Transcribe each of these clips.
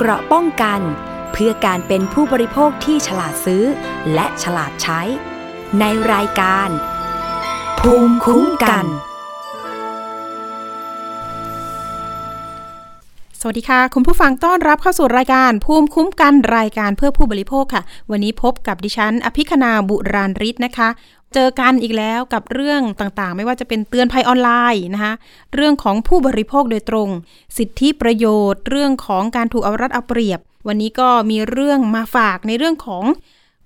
เกราะป้องกัน เพื่อการเป็นผู้บริโภคที่ฉลาดซื้อ และฉลาดใช้ ในรายการ ภูมิคุ้มกัน สวัสดีค่ะ คุณผู้ฟังต้อนรับเข้าสู่รายการ ภูมิคุ้มกันรายการเพื่อผู้บริโภคค่ะ วันนี้พบกับดิฉัน อภิคณาบุราริศนะคะ เจอกันอีกแล้วกับเรื่องต่างๆ ไม่ว่าจะเป็นเตือนภัยออนไลน์นะคะเรื่องของผู้บริโภคโดยตรง สิทธิประโยชน์ เรื่องของการถูกเอารัดเอาเปรียบ วันนี้ก็มีเรื่องมาฝากในเรื่องของ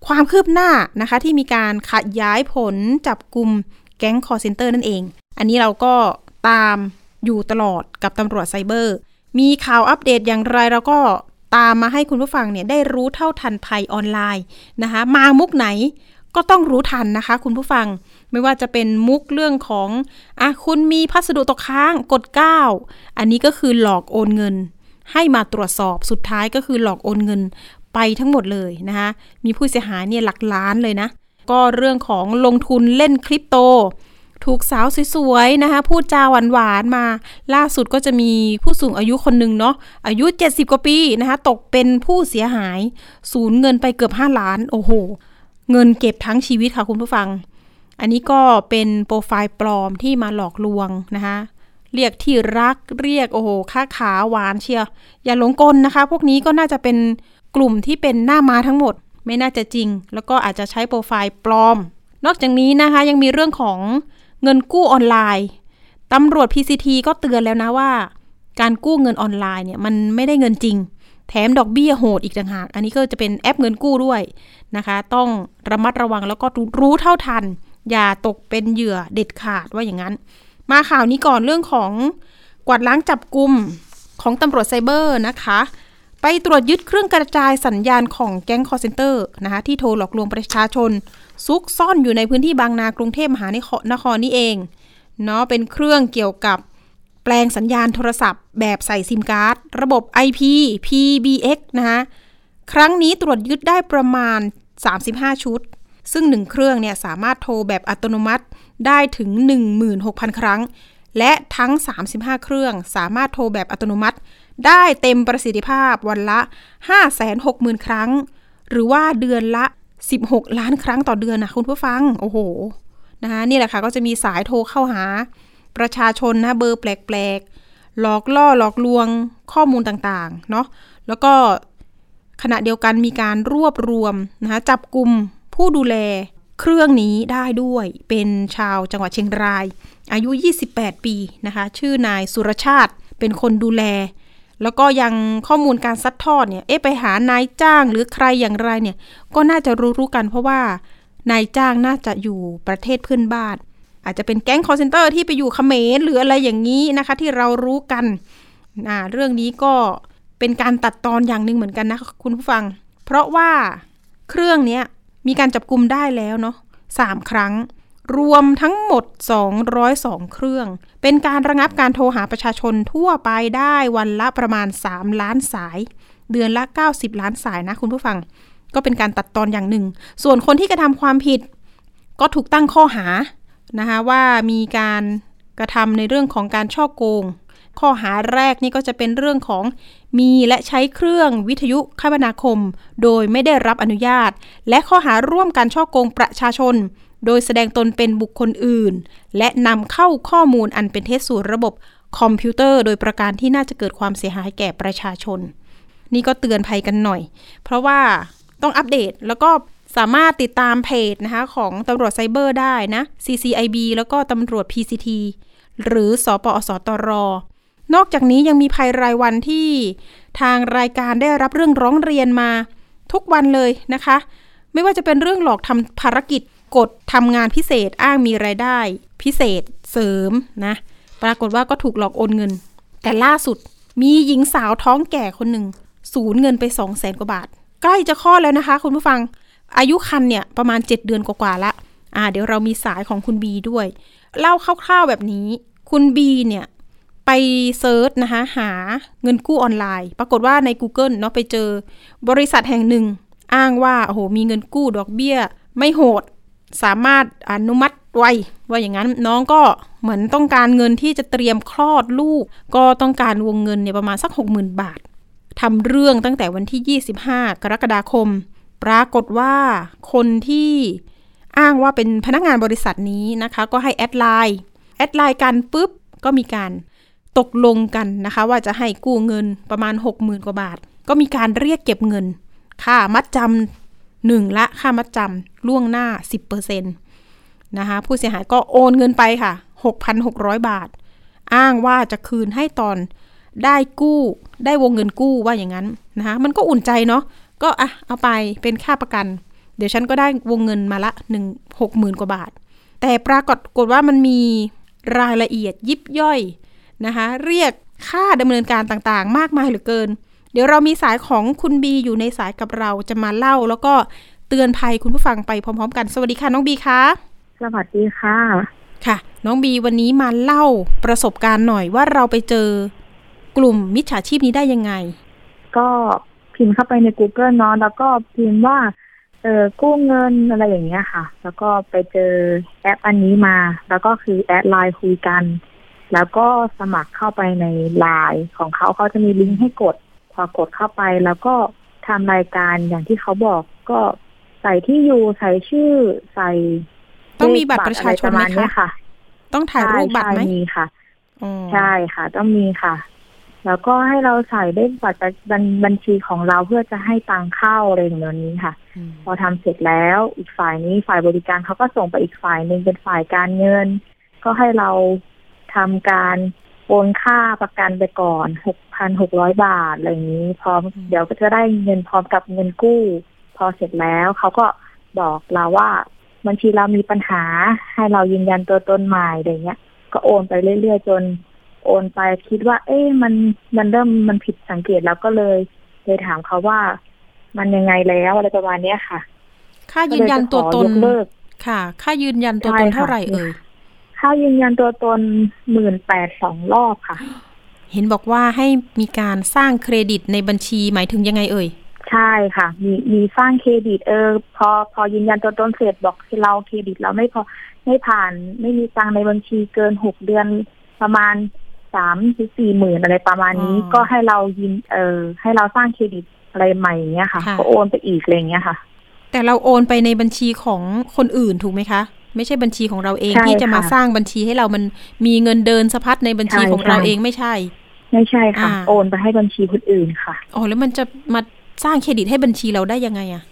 ความคืบหน้านะคะ ที่มีการขยายผลจับกลุ่มแก๊งคอร์เซนเตอร์นั่นเอง อันนี้เราก็ตามอยู่ตลอดกับตำรวจไซเบอร์ มีข่าวอัปเดตอย่างไรเราก็ตามมาให้คุณผู้ฟังเนี่ยได้รู้เท่าทันภัยออนไลน์นะคะ มามุกไหน ก็ต้องรู้ทันนะคะ คุณผู้ฟังไม่ว่าจะเป็นมุกเรื่องของอะคุณมีพัสดุตกค้างกด 9 อันนี้ก็คือหลอกโอนเงิน ให้มาตรวจสอบสุดท้ายก็คือหลอกโอนเงินไปทั้งหมดเลยนะคะมีผู้เสียหายเนี่ยหลักล้านเลยนะ ก็เรื่องของลงทุนเล่นคริปโต ถูกสาวสวยๆนะคะพูดจาหวานๆมา ล่าสุดก็จะมีผู้สูงอายุคนหนึ่งเนาะอายุ 70 กว่าปีนะคะตกเป็นผู้เสียหาย สูญเงินไปเกือบ 5 ล้านโอ้โห เงินเก็บทั้งชีวิตค่ะคุณผู้ฟัง อันนี้ก็เป็นโปรไฟล์ปลอมที่มาหลอกลวงนะคะเรียกที่รักเรียกโอ้โหค่าขาหวานเชียวอย่าหลงกลนะคะ พวกนี้ก็น่าจะเป็นกลุ่มที่เป็นหน้าม้าทั้งหมด ไม่น่าจะจริง แล้วก็อาจจะใช้โปรไฟล์ปลอม นอกจากนี้นะคะยังมีเรื่องของเงินกู้ออนไลน์ตำรวจ PCT ก็เตือนแล้วนะว่า การกู้เงินออนไลน์เนี่ยมันไม่ได้เงินจริง แถมดอกเบี้ยโหดอีกต่างหาก อันนี้ก็จะเป็นแอปเงินกู้ด้วยนะคะ ต้องระมัดระวังแล้วก็รู้เท่าทัน อย่าตกเป็นเหยื่อเด็ดขาดว่าอย่างนั้น มาข่าวนี้ก่อนเรื่องของกวาดล้างจับกลุ่มของตำรวจไซเบอร์นะคะ ไปตรวจยึดเครื่องกระจายสัญญาณของแก๊งคอลเซ็นเตอร์นะคะที่โทรหลอกลวงประชาชน ซุกซ่อนอยู่ในพื้นที่บางนากรุงเทพมหานครนี่เองเนาะเป็นเครื่องเกี่ยวกับ แปลงสัญญาณโทรศัพท์ แบบใส่ซิมการ์ด ระบบ IP PBX นะคะครั้งนี้ตรวจยึดได้ประมาณ 35 ชุด ซึ่ง1เครื่องเนี่ยสามารถโทรแบบอัตโนมัติได้ถึง 16,000 ครั้ง และทั้ง 35 เครื่องสามารถโทรแบบอัตโนมัติ ได้เต็มประสิทธิภาพวันละ 560,000 ครั้ง หรือว่าเดือนละ 16 ล้านครั้งต่อเดือนนะคุณผู้ฟัง โอ้โหนะคะนี่แหละค่ะก็จะมีสายโทรเข้าหา ประชาชนนะเบอร์แปลกๆ หลอกล่อหลอกลวงข้อมูลต่างๆ เนาะแล้วก็ขณะเดียวกันมีการรวบรวมนะคะจับกลุ่มผู้ดูแลเครื่องนี้ได้ด้วยเป็นชาวจังหวัดเชียงราย อายุ 28 ปีนะคะชื่อนายสุรชาติเป็นคนดูแล แล้วก็ยังข้อมูลการซัดทอดเนี่ยเอ๊ะไปหานายจ้างหรือใครอย่างไรเนี่ยก็น่าจะรู้ๆกันเพราะว่านายจ้างน่าจะอยู่ประเทศเพื่อนบ้าน อาจจะเป็นแก๊งคอลเซ็นเตอร์ที่ไปอยู่เขมรหรืออะไรอย่างนี้นะคะ ที่เรารู้กันเรื่องนี้ก็เป็นการตัดตอนอย่างหนึ่งเหมือนกันนะคุณผู้ฟัง เพราะว่าเครื่องนี้มีการจับกลุ่มได้แล้วเนาะสามครั้ง รวมทั้งหมด 202 เครื่อง เป็นการระงับการโทรหาประชาชนทั่วไปได้วันละประมาณ 3 ล้านสาย เดือนละ 90 ล้านสายนะคุณผู้ฟัง ก็เป็นการตัดตอนอย่างหนึ่ง ส่วนคนที่กระทำความผิด ก็ถูกตั้งข้อหา นะคะว่ามีการกระทำในเรื่องของการช่อโกง ข้อหาแรกนี่ก็จะเป็นเรื่องของมีและใช้เครื่องวิทยุคมนาคม โดยไม่ได้รับอนุญาต และข้อหาร่วมการช่อโกงประชาชน โดยแสดงตนเป็นบุคคลอื่น และนำเข้าข้อมูลอันเป็นเท็จสู่ระบบคอมพิวเตอร์ โดยประการที่น่าจะเกิดความเสียหายแก่ประชาชน นี่ก็เตือนภัยกันหน่อย เพราะว่าต้องอัปเดตแล้วก็ สามารถติดตามเพจนะคะของตำรวจไซเบอร์ได้นะ CCIB แล้วก็ตำรวจ PCT หรือศปอส.ตร.นอกจากนี้ยังมีภัยรายวันที่ทางรายการได้รับเรื่องร้องเรียนมาทุกวันเลยนะคะ ไม่ว่าจะเป็นเรื่องหลอกทำภารกิจกดทำงานพิเศษอ้างมีรายได้ พิเศษเสริมนะปรากฏว่าก็ถูกหลอกโอนเงิน แต่ล่าสุดมีหญิงสาวท้องแก่คนหนึ่งสูญเงินไป2 0 0แสนกว่าบาท ใกล้จะคลอดแล้วนะคะ คุณผู้ฟัง อายุคันเนี่ยประมาณ 7 เดือนกว่าๆละอ่า เดี๋ยวเรามีสายของคุณบีด้วย เล่าคร่าวๆแบบนี้ คุณบีเนี่ยไปเซิร์ชนะคะหาเงินกู้ออนไลน์ ปรากฏว่าใน Google เนาะไปเจอบริษัทแห่งหนึ่ง อ้างว่าโอ้โหมีเงินกู้ดอกเบี้ย ไม่โหด สามารถอนุมัติไวว่าอย่างนั้นน้องก็เหมือนต้องการเงินที่จะเตรียมคลอดลูก ก็ต้องการวงเงินเนี่ยประมาณสัก 60,000 บาททำเรื่องตั้งแต่วันที่ 25 กรกฎาคม ปรากฏว่าคนที่อ้างว่าเป็นพนักงานบริษัทนี้นะคะ ก็ให้แอดไลน์แอดไลน์กันปุ๊บก็มีการตกลงกันนะคะ ว่าจะให้กู้เงินประมาณ 60,000 กว่าบาท ก็มีการเรียกเก็บเงิน ค่ามัดจำหนึ่งละค่ามัดจำล่วงหน้า 10%นะคะผู้เสียหายก็โอนเงินไปค่ะ 6,600 บาท อ้างว่าจะคืนให้ตอนได้กู้ได้วงเงินกู้ว่าอย่างนั้นนะคะมันก็อุ่นใจเนาะ ก็อะเอาไปเป็นค่าประกัน เดี๋ยวฉันก็ได้วงเงินมาละหนึ่งหกหมื่นกว่าบาท แต่ปรากฏกฏว่ามันมีรายละเอียดยิบย่อยนะคะเรียกค่าดำเนินการต่างๆ มากมายเหลือเกิน เดี๋ยวเรามีสายของคุณบีอยู่ในสายกับเราจะมาเล่า แล้วก็เตือนภัยคุณผู้ฟังไปพร้อม ๆ กัน สวัสดีค่ะน้องบีคะสวัสดีค่ะ ค่ะ น้องบีวันนี้มาเล่าประสบการณ์หน่อยว่าเราไปเจอกลุ่มมิจฉาชีพนี้ได้ยังไง ก็ พิมพ์เข้าไปใน Google เนาะแล้วก็พิมพ์ว่าเออกู้เงินอะไรอย่างเงี้ยค่ะ แล้วก็ไปเจอแอปอันนี้มา แล้วก็คือแอดไลน์คุยกัน แล้วก็สมัครเข้าไปในไลน์ของเขาเขาจะมีลิงก์ให้กด พอกดเข้าไปแล้วก็ทำรายการอย่างที่เขาบอกก็ใส่ที่อยู่ใส่ชื่อใส่ ต้องมีบัตรประชาชนไหมเลขบัตรอรประมาณเนี้ยคะค่ะต้องถ่ายรูปบัตรไหมใช่มีค่ะอ๋อใช่ค่ะ ต้องมีค่ะ แล้วก็ให้เราใส่เลขบัตรบัญบัญชีของเราเพื่อจะให้ตังเข้าอะไรอย่างนี้ค่ะอืมพอทำเสร็จแล้วอีกฝ่ายนี้ฝ่ายบริการเขาก็ส่งไปอีกฝ่ายหนึ่งเป็นฝ่ายการเงิน ก็ให้เราทำการโอนค่าประกันไปก่อนหกพันหกร้อยบาทอะไรอย่างนี้ พร้อมเดี๋ยวก็จะได้เงินพร้อมกับเงินกู้ พอเสร็จแล้วเขาก็บอกเราว่าบัญชีเรามีปัญหาให้เรายืนยันตัวตนใหม่อะไรเงี้ย ก็โอนไปเรื่อยๆจน โอนไปคิดว่า เอ๊ะมันมันเริ่มมันผิดสังเกตแล้วก็เลย เลยถามเขาว่า มันยังไงแล้วอะไรประมาณเนี้ยค่ะ ค่ายืนยันตัวตนก็เลยจะขอยกเลิกค่ะ ค่ายืนยันตัวตนใช่ค่ะเท่าไหร่เอ่ยค่ายืนยันตัวตนหมื่นแปดสองรอบค่ะ เห็นบอกว่าให้มีการสร้างเครดิตในบัญชีหมายถึงยังไงเอ่ยใช่ค่ะ มีมีสร้างเครดิตเออ พอพอยืนยันตัวตนเสร็จบอกที่เราเครดิตเราไม่พอไม่ผ่าน ไม่มีตังค์ในบัญชีเกินหกเดือนประมาณ สามถึงสี่หมื่นอะไรประมาณนี้อ๋อก็ให้เรายินเออให้เราสร้างเครดิตอะไรใหม่อย่างเงี้ยค่ะค่ะ ก็โอนไปอีกอะไรอย่างเงี้ยค่ะ แต่เราโอนไปในบัญชีของคนอื่นถูกไหมคะ ไม่ใช่บัญชีของเราเองใช่ที่จะมาค่ะสร้างบัญชีให้เรามันมีเงินเดินสะพัดในบัญชีใช่ของเราใช่เองไม่ใช่ ไม่ใช่ค่ะอ่าโอนไปให้บัญชีคนอื่นค่ะอ๋อแล้วมันจะมาสร้างเครดิตให้บัญชีเราได้ยังไงอะ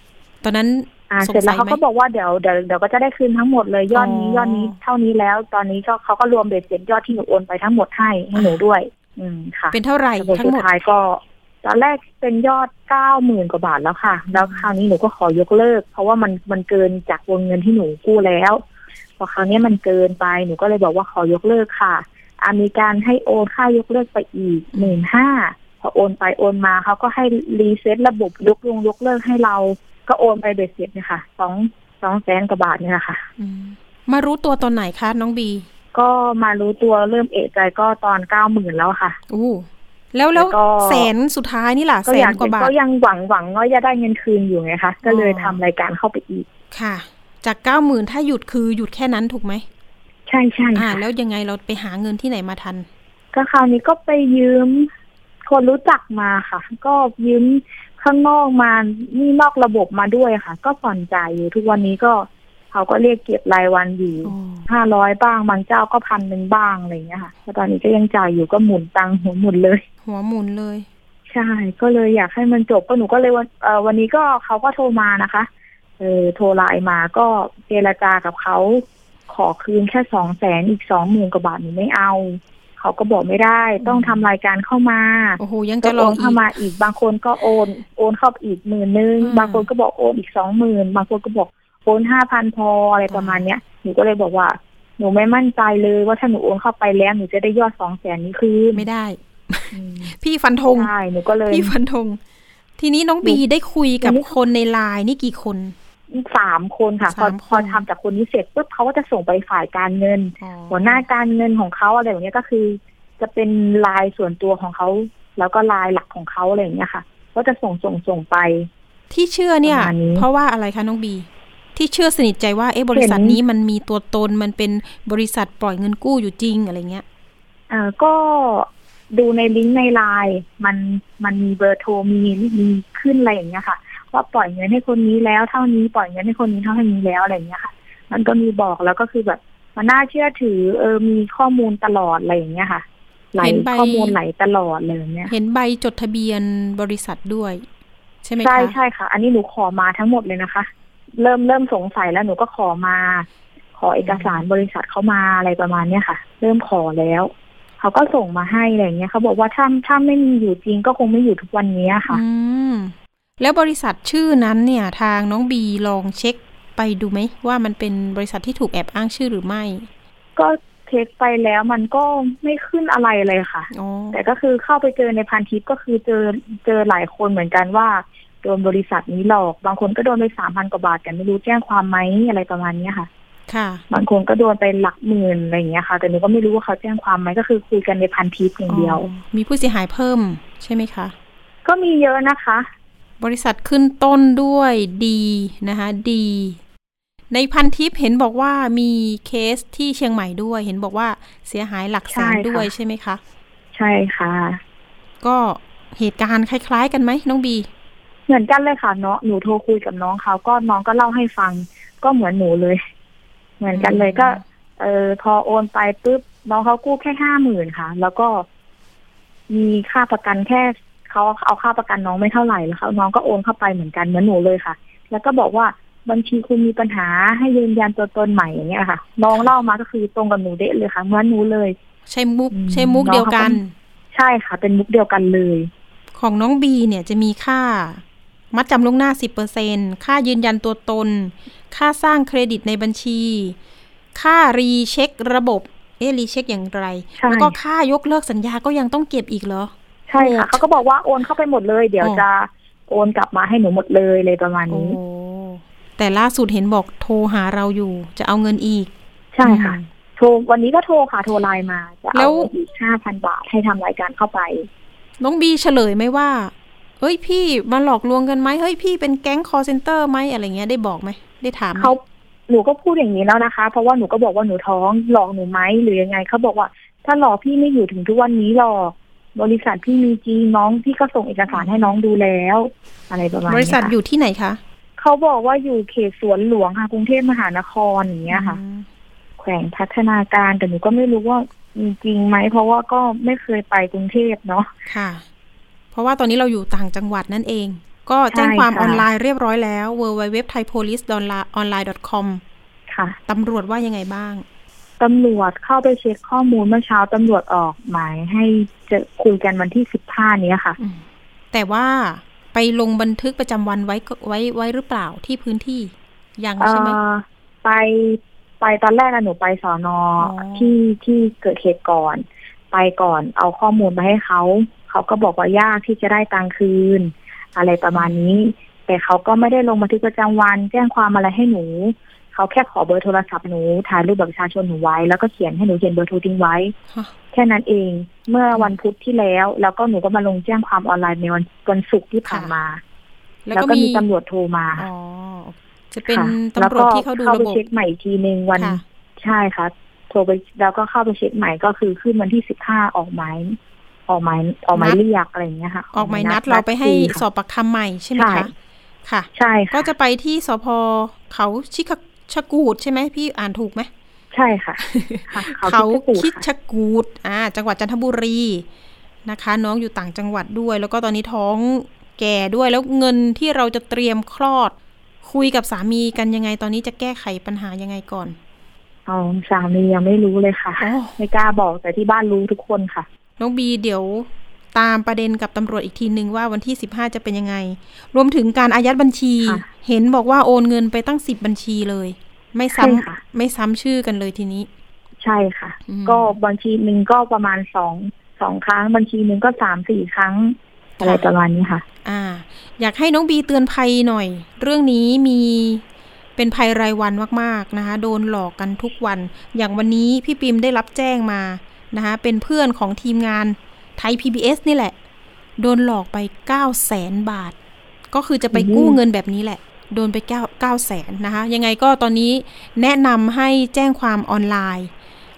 ตอนนั้น อ่าสงเสร็จแล้สัวยเขาไหมก็บอกว่าเดี๋ยวเดี๋ยวเดี๋ยวก็จะได้คืนทั้งหมดเลยยอดนี้อ๋อยอดนี้เท่านี้แล้ว ตอนนี้ก็เขาก็รวมเบ็ดเสร็จยอดที่หนูโอนไปทั้งหมดให้ให้หนูด้วย อืมค่ะเป็นเท่าไหร่แต่ผลทั้งสุหดมดท้ายก็ ตอนแรกเป็นยอดเก้าหมื่นกว่าบาทแล้วค่ะ แล้วคราวนี้หนูก็ขอยกเลิก เพราะว่ามันมันเกินจากวงเงินที่หนูกู้แล้วพอคราวนี้มันเกินไปหนูก็เลยบอกว่าขอยกเลิกค่ะอามีการให้โอนค่ายกเลิกไปอีกหมื่นห้าพอโอนไปโอนมาเขาก็ให้รีเซ็ตระบบยกลงยกเลิกให้เรา ก็โอนไปเบ็ดเสร็จเนี่ยค่ะสองสองแสนกว่าบาทเนี่ยค่ะอืมมารู้ตัวตอนไหนคะน้องบี ก็มารู้ตัวเริ่มเอะใจก็ตอนเก้าหมื่นแล้วค่ะอู้แล้วแล้วแล้วก็แสนสุดท้ายนี่ล่ะก็แสอนยากกว่าบาทก็ยังหวังหวังว่าจะได้เงินคืนอยู่ไงคะก็เลยอ๋อทำรายการเข้าไปอีกค่ะ จากเก้าหมื่นถ้าหยุดคือหยุดแค่นั้นถูกไหมใช่ใช่อ่าค่ะแล้วยังไงเราไปหาเงินที่ไหนมาทัน ก็คราวนี้ก็ไปยืม คนรู้จักมาค่ะ ก็ยืม ข้างนอกมานี่นอกระบบมาด้วยค่ะ ก็ผ่อนจ่ายอยู่ทุกวันนี้ก็เขาก็เรียกเก็บรายวันอยู่อ๋อห้าร้อยบ้างบางเจ้าก็พันหนึ่งบ้างอะไรอย่างเงี้ยค่ะแต่ตอนนี้ก็ยังจ่ายอยู่ก็หมุนตังค์หัวหมุนเลย หัวหมุนเลย ใช่ ก็เลยอยากให้มันจบก็หนูก็เลยวันเอ่อวันนี้ก็เขาก็โทรมานะคะเออโทรไลน์มาก็เจรจากับเขาขอคืนแค่สองแสนอีกสองหมื่นกว่าบาทหนูไม่เอา เขาก็บอกไม่ได้ ต้องทำรายการเข้ามาโอ้โหยังก็จะลโอองนอีเข้ากมาอีกบางคนก็โอน โอนเข้าไปอีกหมื่นนึงอืมบางคนก็บอกโอนอีกสองหมื่นบางคนก็บอกโอนห้าพันพออะไรประมาณเนี้ยหนูก็เลยบอกว่า หนูไม่มั่นใจเลยว่าถ้าหนูโอนเข้าไปแล้วหนูจะได้ยอดสองแสนนี้คืนไม่ได้อืมพี่ฟันธงใช่หนูก็เลยพี่ฟันธง ทีนี้น้องบีได้คุยกับอันนี้คนในไลน์นี่กี่คน สามคนค่ะ พอสามคนพอทำจากคนนี้เสร็จปุ๊บเขาก็จะส่งไปฝ่ายการเงินอ๋อหัวหน้าการเงินของเขาอะไรแบบเนี้ยก็คือ จะเป็นลายส่วนตัวของเขา แล้วก็ลายหลักของเขาอะไรอย่างเงี้ยค่ะ ก็จะส่งส่งส่งไป ที่เชื่อเนี่ยประมาณนี้เพราะว่าอะไรคะน้องบี ที่เชื่อสนิทใจว่าเอ๊ะบริษัทเห็นนี้มันมีตัวตนมันเป็นบริษัทปล่อยเงินกู้อยู่จริงอะไรเงี้ยอ่าก็ดูในลิงก์ในไลน์มันมันมีเบอร์โทรมีมีขึ้นอะไรอย่างเงี้ยค่ะ ว่าปล่อยเงินให้คนนี้แล้วเท่านี้ปล่อยเงินให้คนนี้เท่านี้แล้วอะไรอย่างเงี้ยค่ะ มันก็มีบอกแล้วก็คือแบบมันน่าเชื่อถือ เออมีข้อมูลตลอดอะไรอย่างเงี้ยค่ะไหลเห็นใบข้อมูลไหลตลอดเลยอย่างเงี้ยเห็นใบจดทะเบียนบริษัทด้วย ใช่ไหมคะ ใช่ใช่ค่ะ อันนี้หนูขอมาทั้งหมดเลยนะคะ เริ่มเริ่มสงสัยแล้วหนูก็ขอมา ขอเอกสารบริษัทเขามาอะไรประมาณเนี้ยค่ะ เริ่มขอแล้วเขาก็ส่งมาให้อะไรอย่างเงี้ยเขาบอกว่าถ้าถ้าไม่มีอยู่จริงก็คงไม่อยู่ทุกวันนี้ค่ะอืม แล้วบริษัทชื่อนั้นเนี่ยทางน้องบีลองเช็คไปดูไหมว่ามันเป็นบริษัทที่ถูกแอบอ้างชื่อหรือไม่ ก็เช็คไปแล้วมันก็ไม่ขึ้นอะไรเลยค่ะอ๋อแต่ก็คือเข้าไปเจอในพันทิปก็คือเจอเจอหลายคนเหมือนกันว่าโดนบริษัทนี้หลอก บางคนก็โดนไปสามพันกว่าบาทแต่ไม่รู้แจ้งความไหมอะไรประมาณเนี้ยค่ะ ค่ะ บางคนก็โดนไปหลักหมื่นอะไรอย่างเงี้ยค่ะ แต่หนูก็ไม่รู้ว่าเขาแจ้งความไหมก็คือคุยกันในพันทิปอย่างเดียวอ๋อมีผู้เสียหายเพิ่มใช่ไหมคะ ก็มีเยอะนะคะ บริษัทขึ้นต้นด้วยดีนะคะดีในพันทิปเห็นบอกว่ามีเคสที่เชียงใหม่ด้วย เห็นบอกว่าเสียหายหลักแสนใช่ค่ะด้วยใช่ไหมคะ ใช่ค่ะ ก็เหตุการณ์คล้าย ๆ กันไหมน้องบี เหมือนกันเลยค่ะเนาะหนูโทรคุยกับน้องเขาก็น้องก็เล่าให้ฟัง ก็เหมือนหนูเลย เหมือนกันเลยก็ เออพอโอนไปปุ๊บน้องเขากู้แค่ห้าหมื่นค่ะ แล้วก็มีค่าประกันแค่ เขาเอาค่าประกันน้องไม่เท่าไหร่แล้วเขาน้องก็โอนเข้าไปเหมือนกันเหมือนหนูเลยค่ะ แล้วก็บอกว่าบัญชีคุณมีปัญหาให้ยืนยันตัวตนใหม่อย่างเงี้ยค่ะ น้องเล่ามาก็คือตรงกับหนูเดะเลยค่ะเหมือนหนูเลย ใช้มุกอืมใช้มุกเดียวกันน้องเขาใช่ค่ะ เป็นมุกเดียวกันเลย ของน้องบีเนี่ยจะมีค่า มัดจำล่วงหน้า10%ค่ายืนยันตัวตน ค่าสร้างเครดิตในบัญชี ค่ารีเช็คระบบ เอ๊ะรีเช็คอย่างไรใช่แล้วก็ค่ายกเลิกสัญญาก็ยังต้องเก็บอีกเหรอ ใช่ค่ะโอ้เขาก็บอกว่าโอนเข้าไปหมดเลย เดี๋ยวอ๋อจะโอนกลับมาให้หนูหมดเลยเลยประมาณโอ้นี้แต่ล่าสุดเห็นบอกโทรหาเราอยู่ จะเอาเงินอีก ใช่ค่ะอืมโทรวันนี้ก็โทรค่ะโทรไลน์มาจะแล้เอาวอีกห้าพันบาทให้ทำรายการเข้าไป น้องบีเฉลยไหมว่าเฮ้ยพี่มาหลอกลวงกันไหมเฮ้ยพี่เป็นแก๊งคอร์เซนเตอร์ไหมอะไรเงี้ยได้บอกไหมได้ถามไหมเขาหนูก็พูดอย่างนี้แล้วนะคะ เพราะว่าหนูก็บอกว่าหนูท้องหลอกหนูไหมหรือยังไงเขาบอกว่า ถ้าหลอกพี่ไม่อยู่ถึงทุกวันนี้หรอก บริษัทพี่มีจริงน้องพี่ก็ส่งเอกสารให้น้องดูแล้ว อะไรประมาณบนี้ริษัทค่ะอยู่ที่ไหนคะเขาบอกว่าอยู่เขตสวนหลวงค่ะกรุงเทพมหานครอย่างเงี้ยค่ะอืมแขวงพัฒนาการแต่หนูก็ไม่รู้ว่ามีจริงไหมเพราะว่าก็ไม่เคยไปกรุงเทพเนาะค่ะ เพราะว่าตอนนี้เราอยู่ต่างจังหวัดนั่นเอง ก็แจ้งความใช่ค่ะออนไลน์เรียบร้อยแล้ว www.thaipolice.online.com ค่ะตำรวจว่ายังไงบ้าง ตำรวจเข้าไปเช็คข้อมูลเมื่อเช้าตำรวจออกหมายให้จะคุยกันวันที่สิบห้านี้ยค่ะอืมแต่ว่าไปลงบันทึกประจำวันไว้ก็ไว้ไว้หรือเปล่าที่พื้นที่ยังเอ่ใช่ไหมอไปไปตอนแรกอะหนูไปสอนออที่ที่เกิดเหตุก่อน ไปก่อนเอาข้อมูลมาให้เขาเขาก็บอกว่ายากที่จะได้ตังคืน อะไรประมาณนี้ แต่เขาก็ไม่ได้ลงบันทึกประจำวัน แจ้งความอะไรให้หนู เขาแค่ขอเบอร์โทรศัพท์หนูถ่ายรูปบัตรประชาชนหนูไว้ แล้วก็เขียนให้หนูเขียนเบอร์โทรทิ้งไว้ฮะแค่นั้นเอง เมื่อวันพุธที่แล้ว แล้วก็หนูก็มาลงแจ้งความออนไลน์ในวันวันศุกร์ที่ผ่านมา แล้วแล้วก็ก็มีมีตำรวจโทรมาอ๋อจะเป็นค่ะตำรวจที่เขาดูแล้วระก็บบเข้าไปเช็คใหม่อีกทีหนึ่งวันค่ะใช่ค่ะโทรไปแล้วก็เข้าไปเช็คใหม่ก็คือขึ้นวันที่สิบห้าออกหมายออกหมายออกหมายเรียกอะไรอย่างเงี้ยค่ะ ออกหมายนัดเราไปให้คุยค่ะสอบปากคำใหม่ใช่ไหมใช่คะค่ะ ใช่ค่ะก็จะไปที่สพเขาชิค ชกูดใช่ไหมพี่อ่านถูกไหมใช่ค่ะค่ะเขาคิคิดดค่ะชกูดอ่า จังหวัดจันทบุรีนะคะ น้องอยู่ต่างจังหวัดด้วย แล้วก็ตอนนี้ท้องแก่ด้วยแล้วเงินที่เราจะเตรียมคลอด คุยกับสามีกันยังไงตอนนี้จะแก้ไขปัญหายังไงก่อนอ๋อสามียังไม่รู้เลยค่ะอ๋อไม่กล้าบอกแต่ที่บ้านรู้ทุกคนค่ะ น้องบีเดี๋ยว ตามประเด็นกับตำรวจอีกทีนึงว่าวันที่ 15 จะเป็นยังไง รวมถึงการอายัดบัญชีค่ะเห็นบอกว่าโอนเงินไปตั้ง 10 บัญชีเลย ไม่ซ้ใช่ค่ะำไม่ซ้ำชื่อกันเลยทีนี้ ใช่ค่ะอืมก็บัญชีหนึ่งก็ประมาณสองสองครั้ง บัญชีหนึ่งก็สามสี่ครั้งอะไรประมาณนี้ค่ะ อ่า อยากให้น้องบีเตือนภัยหน่อย เรื่องนี้มีเป็นภัยรายวันมาก ๆนะคะ โดนหลอกกันทุกวัน อย่างวันนี้พี่ปิมได้รับแจ้งมานะคะ เป็นเพื่อนของทีมงาน ไทย PBS นี่แหละ โดนหลอกไป9 0 0แสนบาท ก็คือจะไปกู้เงินแบบนี้แหละ โดนไป9 9แสนนะคะ ยังไงก็ตอนนี้แนะนำให้แจ้งความออนไลน์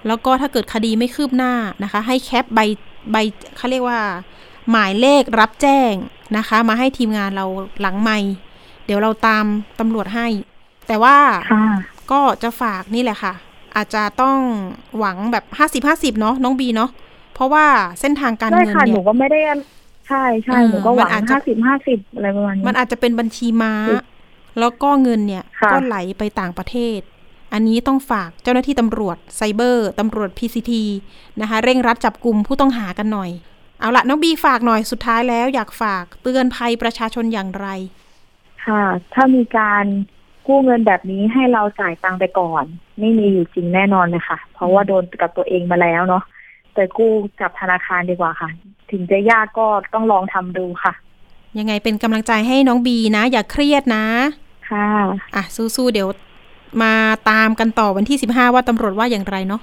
แล้วก็ถ้าเกิดคดีไม่คืบหน้านะคะ ให้แคปใบใบเขาเรียกว่า หมายเลขรับแจ้งนะคะ มาให้ทีมงานเราหลังไม่เดี๋ยวเราตามตำรวจให้ แต่ว่าค่ะก็จะฝากนี่แหละค่ะ อาจจะต้องหวังแบบห้าสิบห้าสิบเนาะน้องบีเนาะเพ ราะว่าเส้นทางการใช่เงินค่ะหเนี่นูยก็ไม่ได้ใช่ใช่เออหนูก็หวัมันงอาจจะห้าสิบห้าสิบอะไรประมาณนี้มันอาจจะเป็นบัญชีม้าอืมแล้วก็เงินเนี่ยค่ะก็ไหลไปต่างประเทศ อันนี้ต้องฝากเจ้าหน้าที่ตำรวจไซเบอร์ตำรวจ PCT นะคะ เร่งรัดจับกลุ่มผู้ต้องหากันหน่อย เอาละน้องบีฝากหน่อยสุดท้ายแล้ว อยากฝากเตือนภัยประชาชนอย่างไร ค่ะ ถ้ามีการกู้เงินแบบนี้ให้เราจ่ายตังค์ไปก่อน ไม่มีอยู่จริงแน่นอนเลยค่ะ เพราะว่าโดนกับตัวเองมาแล้วเนาะ แต่กู้กับธนาคารดีกว่าค่ะ ถึงจะยากก็ต้องลองทำดูค่ะ ยังไงเป็นกำลังใจให้น้องบีนะ อย่าเครียดนะ ค่ะ อะ สู้ๆ เดี๋ยวมาตามกันต่อวันที่15ว่าตำรวจว่าอย่างไรเนาะ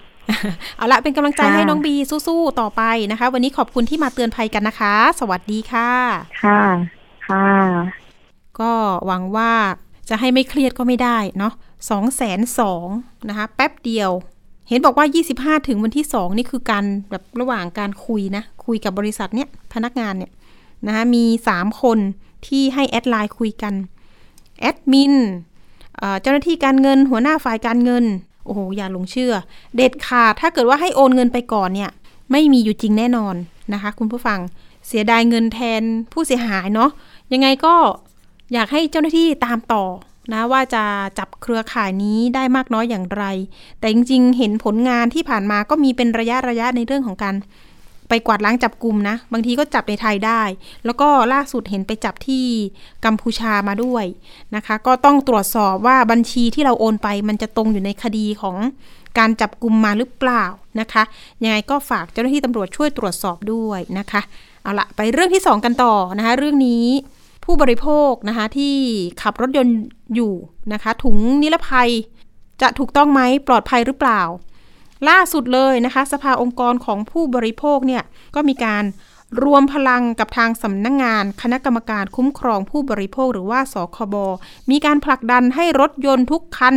เอาละเป็นกำลังใจค่ะให้น้องบีสู้ๆ ต่อไปนะคะ วันนี้ขอบคุณที่มาเตือนภัยกันนะคะ สวัสดีค่ะ ค่ะ ค่ะ ก็หวังว่าจะให้ไม่เครียดก็ไม่ได้เนาะสองแสนสองนะคะ แป๊บเดียว เห็นบอกว่า 25 ถึงวันที่ 2 นี่คือการแบบระหว่างการคุยนะ คุยกับบริษัทเนี่ยพนักงานเนี่ยนะคะมี 3 คนที่ให้แอดไลน์คุยกัน แอดมินเอ่อเจ้าหน้าที่การเงินหัวหน้าฝ่ายการเงิน โอ้โห อย่าหลงเชื่อ เด็ดขาดถ้าเกิดว่าให้โอนเงินไปก่อนเนี่ย ไม่มีอยู่จริงแน่นอนนะคะ คุณผู้ฟังเสียดายเงินแทนผู้เสียหายเนาะยังไงก็อยากให้เจ้าหน้าที่ตามต่อ นะว่าจะจับเครือข่ายนี้ได้มากน้อยอย่างไร แต่จริงๆ เห็นผลงานที่ผ่านมาก็มีเป็นระยะระยะในเรื่องของการไปกวาดล้างจับกลุ่มนะ บางทีก็จับในไทยได้ แล้วก็ล่าสุดเห็นไปจับที่กัมพูชามาด้วยนะคะ ก็ต้องตรวจสอบว่าบัญชีที่เราโอนไป มันจะตรงอยู่ในคดีของการจับกลุ่มมาหรือเปล่านะคะยังไงก็ฝากเจ้าหน้าที่ตำรวจช่วยตรวจสอบด้วยนะคะ เอาละไปเรื่องที่ 2 กันต่อนะคะ เรื่องนี้ ผู้บริโภคนะคะที่ขับรถยนต์อยู่นะคะ ถุงนิรภัยจะถูกต้องไหมปลอดภัยหรือเปล่า ล่าสุดเลยนะคะ สภาองค์กรของผู้บริโภคเนี่ยก็มีการรวมพลังกับทางสำนักงงาน คณะกรรมการคุ้มครองผู้บริโภคหรือว่าสคบมีการผลักดันให้รถยนต์ทุกคัน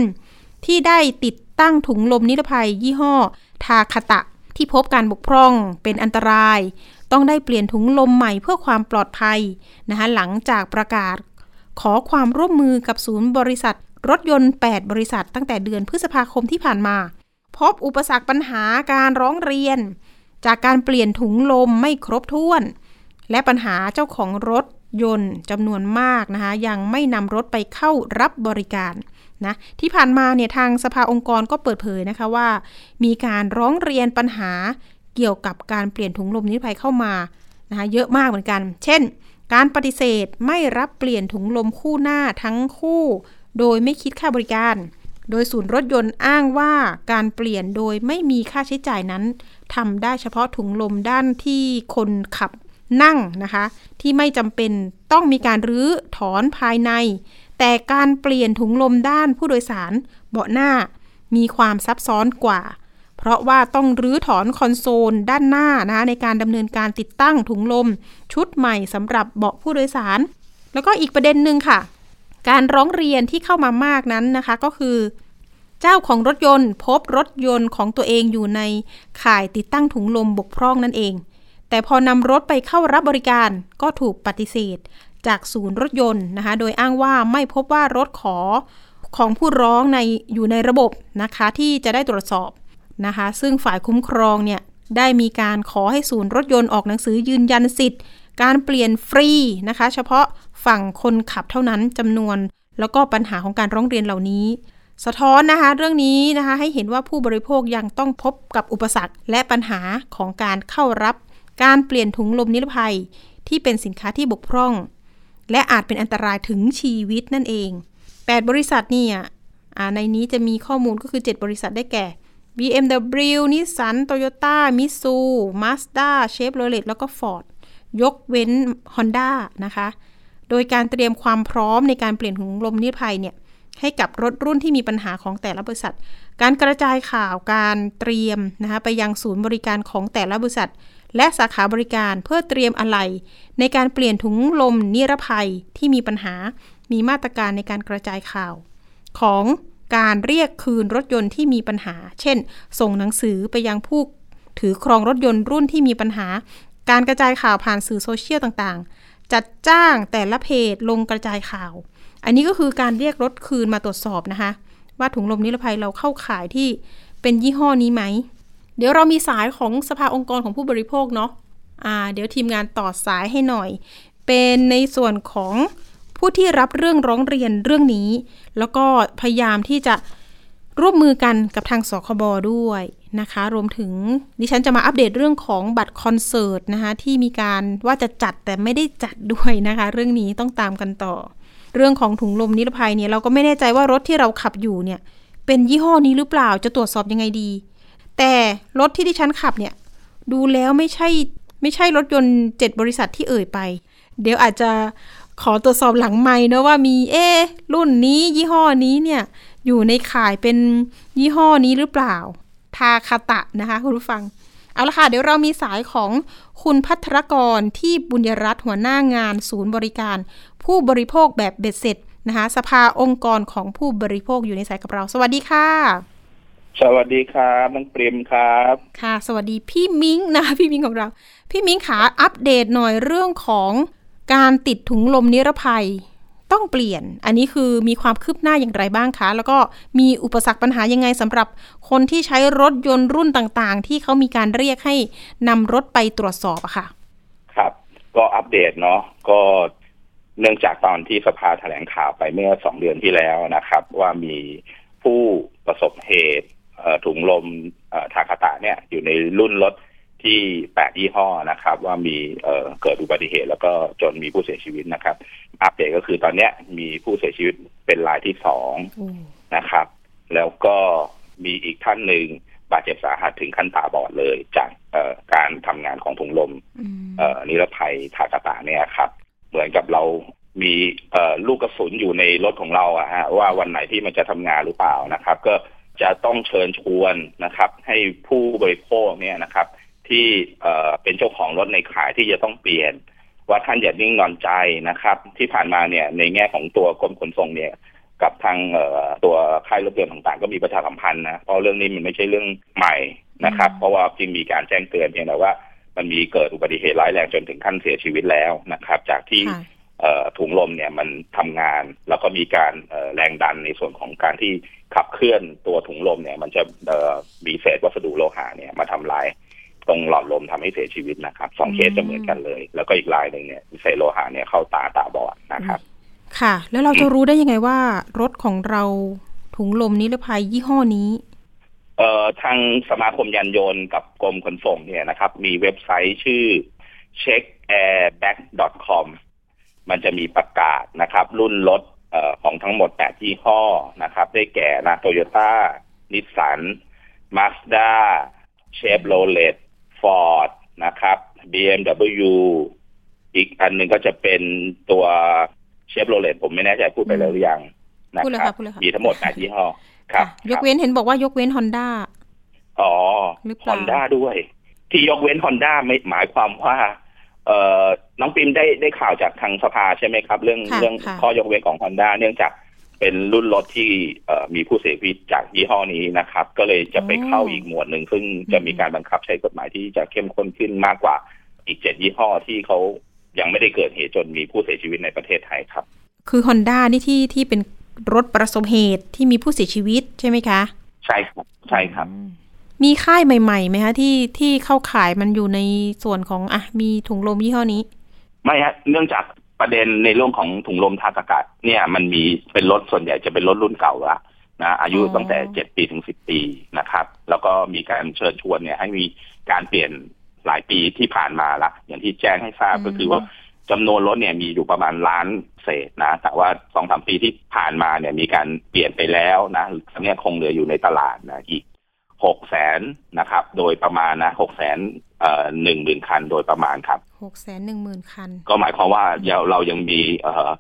ที่ได้ติดตั้งถุงลมนิรภัยยี่ห้อ ทาคาตะ ที่พบการบกพร่องเป็นอันตราย ต้องได้เปลี่ยนถุงลมใหม่เพื่อความปลอดภัยนะคะหลังจากประกาศ ขอความร่วมมือกับศูนย์บริษัท รถยนต์ 8 บริษัท ตั้งแต่เดือนพฤษภาคมที่ผ่านมา พบอุปสรรคปัญหาการร้องเรียน จากการเปลี่ยนถุงลมไม่ครบถ้วน และปัญหาเจ้าของรถยนต์จำนวนมากนะคะยังไม่นำรถไปเข้ารับบริการนะที่ผ่านมาเนี่ยทางสภาองค์กรก็เปิดเผยนะคะว่า มีการร้องเรียนปัญหา เกี่ยวกับการเปลี่ยนถุงลมนิรภัยเข้ามานะคะเยอะมากเหมือนกัน เช่น การปฏิเสธไม่รับเปลี่ยนถุงลมคู่หน้าทั้งคู่ โดยไม่คิดค่าบริการ โดยศูนย์รถยนต์อ้างว่าการเปลี่ยนโดยไม่มีค่าใช้จ่ายนั้นทำได้เฉพาะถุงลมด้านที่คนขับนั่งนะคะ ที่ไม่จำเป็นต้องมีการรื้อถอนภายใน แต่การเปลี่ยนถุงลมด้านผู้โดยสารเบาะหน้ามีความซับซ้อนกว่า เพราะว่าต้องรื้อถอนคอนโซลด้านหน้านะคะในการดำเนินการติดตั้งถุงลม ชุดใหม่สำหรับเบาะผู้โดยสาร แล้วก็อีกประเด็นหนึ่งค่ะ การร้องเรียนที่เข้ามามากนั้นนะคะก็คือ เจ้าของรถยนต์ พบรถยนต์ของตัวเองอยู่ในข่ายติดตั้งถุงลมบกพร่องนั่นเอง แต่พอนำรถไปเข้ารับบริการก็ถูกปฏิเสธ จากศูนย์รถยนต์นะคะโดยอ้างว่าไม่พบว่ารถขอของผู้ร้องในอยู่ในระบบนะคะที่จะได้ตรวจสอบ นะคะ ซึ่งฝ่ายคุ้มครองเนี่ยได้มีการขอให้ศูนย์รถยนต์ออกหนังสือยืนยันสิทธิ์ การเปลี่ยนฟรีนะคะ เฉพาะฝั่งคนขับเท่านั้นจำนวน แล้วก็ปัญหาของการร้องเรียนเหล่านี้ สะท้อนนะคะเรื่องนี้นะคะให้เห็นว่าผู้บริโภคยังต้องพบกับอุปสรรคและปัญหาของการเข้ารับ การเปลี่ยนถุงลมนิรภัย ที่เป็นสินค้าที่บกพร่อง และอาจเป็นอันตรายถึงชีวิตนั่นเอง 8 บริษัทนี่อ่าในนี้จะมีข้อมูลก็คือ 7 บริษัทได้แก่ BMW Nissan Toyota Mitsu Mazda Chevrolet แล้วก็ Ford ยกเว้น Honda นะคะ โดยการเตรียมความพร้อมในการเปลี่ยนถุงลมนิรภัยเนี่ยให้กับรถรุ่นที่มีปัญหาของแต่ละบริษัท การกระจายข่าวการเตรียมนะคะไปยังศูนย์บริการของแต่ละบริษัท และสาขาบริการเพื่อเตรียมอะไหล่ในการเปลี่ยนถุงลมนิรภัยที่มีปัญหา มีมาตรการในการกระจายข่าว ของ การเรียกคืนรถยนต์ที่มีปัญหา เช่น ส่งหนังสือไปยังผู้ถือครองรถยนต์รุ่นที่มีปัญหา การกระจายข่าวผ่านสื่อโซเชียลต่างๆ จัดจ้างแต่ละเพจลงกระจายข่าว อันนี้ก็คือการเรียกรถคืนมาตรวจสอบนะคะ ว่าถุงลมนิรภัยเราเข้าข่ายที่เป็นยี่ห้อนี้ไหม เดี๋ยวเรามีสายของสภาองค์กรของผู้บริโภคเนาะอ่าเดี๋ยวทีมงานต่อสายให้หน่อย เป็นในส่วนของ ผู้ที่รับเรื่องร้องเรียนเรื่องนี้ แล้วก็พยายามที่จะร่วมมือกันกับทางสคบด้วยนะคะ รวมถึงดิฉันจะมาอัปเดตเรื่องของบัตรคอนเสิร์ตนะคะที่มีการว่าจะจัดแต่ไม่ได้จัดด้วยนะคะ เรื่องนี้ต้องตามกันต่อ เรื่องของถุงลมนิรภัยเนี่ยเราก็ไม่แน่ใจว่ารถที่เราขับอยู่เนี่ย เป็นยี่ห้อนี้หรือเปล่าจะตรวจสอบยังไงดี แต่รถที่ดิฉันขับเนี่ยดูแล้วไม่ใช่ไม่ใช่รถยนต์เจ็ดบริษัทที่เอ่ยไป เดี๋ยวอาจจะ ขอตรวจสอบหลังไม่นะว่ามีเอ๊ะรุ่นนี้ยี่ห้อนี้เนี่ยอยู่ในข่ายเป็นยี่ห้อนี้หรือเปล่า ทาคาตะนะคะคุณผู้ฟัง เอาละค่ะ เดี๋ยวเรามีสายของคุณพัทรกรที่บุญยรัตน์หัวหน้างานศูนย์บริการ ผู้บริโภคแบบเบ็ดเสร็จนะคะสภาองค์กรของผู้บริโภคอยู่ในสายกับเรา สวัสดีค่ะ สวัสดีครับน้องเปรมครับ ค่ะ สวัสดีพี่มิ้งนะคะพี่มิ้งของเรา พี่มิ้งขาอัปเดตหน่อยเรื่องของ การติดถุงลมนิรภัยต้องเปลี่ยน อันนี้คือมีความคืบหน้าอย่างไรบ้างคะ แล้วก็มีอุปสรรคปัญหายังไงสำหรับคนที่ใช้รถยนต์รุ่นต่างๆ ที่เขามีการเรียกให้นำรถไปตรวจสอบอะค่ะ ครับ ก็อัปเดตเนาะ ก็เนื่องจากตอนที่สภาแถลงข่าวไปเมื่อสองเดือนที่แล้วนะครับ ว่ามีผู้ประสบเหตุถุงลมทาคาตะเนี่ยอยู่ในรุ่นรถ ที่แปดยี่ห้อนะครับ ว่ามีเอ่อเกิดอุบัติเหตุ แล้วก็จนมีผู้เสียชีวิตนะครับ อัปเดตก็คือตอนเนี้ยมีผู้เสียชีวิตเป็นรายที่สองนะครับ แล้วก็มีอีกท่านหนึ่งบาดเจ็บสาหัสถึงขั้นตาบอดเลย จากเอ่อการทำงานของถุงลมเอ่อนิรภัยทากาตะเนี่ยครับ เหมือนกับเรามีเอ่อลูกกระสุนอยู่ในรถของเราอะฮะว่าวันไหนที่มันจะทำงานหรือเปล่านะครับ ก็จะต้องเชิญชวนนะครับ ให้ผู้บริโภคเนี่ยนะครับ ที่เอ่อเป็นเจ้าของรถในขายที่จะต้องเปลี่ยน ว่าท่านอย่านิ่งนอนใจนะครับ ที่ผ่านมาเนี่ยในแง่ของตัวกรมขนส่งเนี่ยกับทางเอ่อตัวค่ายรถยนต์ต่างๆ ก็มีประชาสัมพันธ์นะเพราะเรื่องนี้มันไม่ใช่เรื่องใหม่นะครับ เพราะว่าจึงมีการแจ้งเตือนเพียงแต่ว่ามันมีเกิดอุบัติเหตุร้ายแรงจนถึงขั้นเสียชีวิตแล้วนะครับ จากที่ค่ะเอ่อถุงลมเนี่ยมันทำงาน แล้วก็มีการเอ่อแรงดันในส่วนของการที่ขับเคลื่อนตัวถุงลมเนี่ย มันจะเอ่อมีเศษวัสดุโลหะเนี่ยมาทำลาย ตรงหลอดลมทำให้เสียชีวิตนะครับสองเคสจะเหมือนกันเลย แล้วก็อีกรายหนึ่งเนี่ยเศษโลหะเนี่ยเข้าตาตาบอดนะครับ ค่ะ แล้วเราจะรู้ได้ยังไงว่า รถของเราถุงลมนิรภัยยี่ห้อนี้เอ่อทางสมาคมยานยนต์กับกรมขนส่งเนี่ยนะครับ มีเว็บไซต์ชื่อ checkairbag.com มันจะมีประกาศนะครับ รุ่นรถเอ่อของทั้งหมด 8 ยี่ห้อนะครับ ได้แก่นะโตโยต้านิสสันมาสด้าเชฟโรเลต ฟอร์ดนะครับ BMW อีกอันหนึ่งก็จะเป็นตัวเชฟโรเลตผมไม่แน่ใจพูดไปแล้วหรือยังนะพูดเลยครัค่ะบพูดเลยค่ะมีทั้งหมด8ยี่ห้อครับค่ะยกเว้นเห็นบอกว่ายกเว้นฮอนด้าอ๋อหรือเปฮล่าอนด้าด้วย ที่ยกเว้นฮอนด้าไม่หมายความว่า เอ่อน้องปิมได้ได้ข่าวจากทางสภาใช่ไหมครับ เรื่องค่ะเรื่องค่ะข้อยกเว้นของฮอนด้าเนื่องจาก เป็นรุ่นรถที่เอ่อมีผู้เสียชีวิตจากยี่ห้อนี้นะครับ ก็เลยจะไปเข้าอีกหมวดหนึ่งซึ่งจะมีการบังคับใช้กฎหมายที่จะเข้มข้นขึ้นมากกว่าอีกเจ็ดยี่ห้อที่เขายังไม่ได้เกิดเหตุจนมีผู้เสียชีวิตในประเทศไทยครับ คือฮอนด้านี่ที่ที่เป็นรถประสบเหตุที่มีผู้เสียชีวิตใช่ไหมคะ ใช่ครับใช่ครับ มีค่ายใหม่ๆไหมคะที่ที่เข้าขายมันอยู่ในส่วนของอะมีถุงลมยี่ห้อนี้ ไม่ฮะเนื่องจาก ประเด็นในเรื่องของถุงลมทางอากาศเนี่ยมันมีเป็นรถส่วนใหญ่จะเป็นรถรุ่นเก่าละนะอายุอ๋อตั้งแต่เจ็ดปีถึงสิบปีนะครับ แล้วก็มีการเชิญชวนเนี่ยให้มีการเปลี่ยนหลายปีที่ผ่านมาละอย่างที่แจ้งให้ทราบก็คือว่าจำนวนรถเนี่ยมีอยู่ประมาณล้านเศษนะ แต่ว่าสองสามปีที่ผ่านมาเนี่ยมีการเปลี่ยนไปแล้วนะตอนนี้คงเหลืออยู่ในตลาดนะอีกหกแสนนะครับ โดยประมาณนะหกแสนเอ่อหนึ่งหมื่นคันโดยประมาณครับ หกแสนหนึ่งหมื่นคัน ก็หมายความว่าเราเรายังมีเอ่อ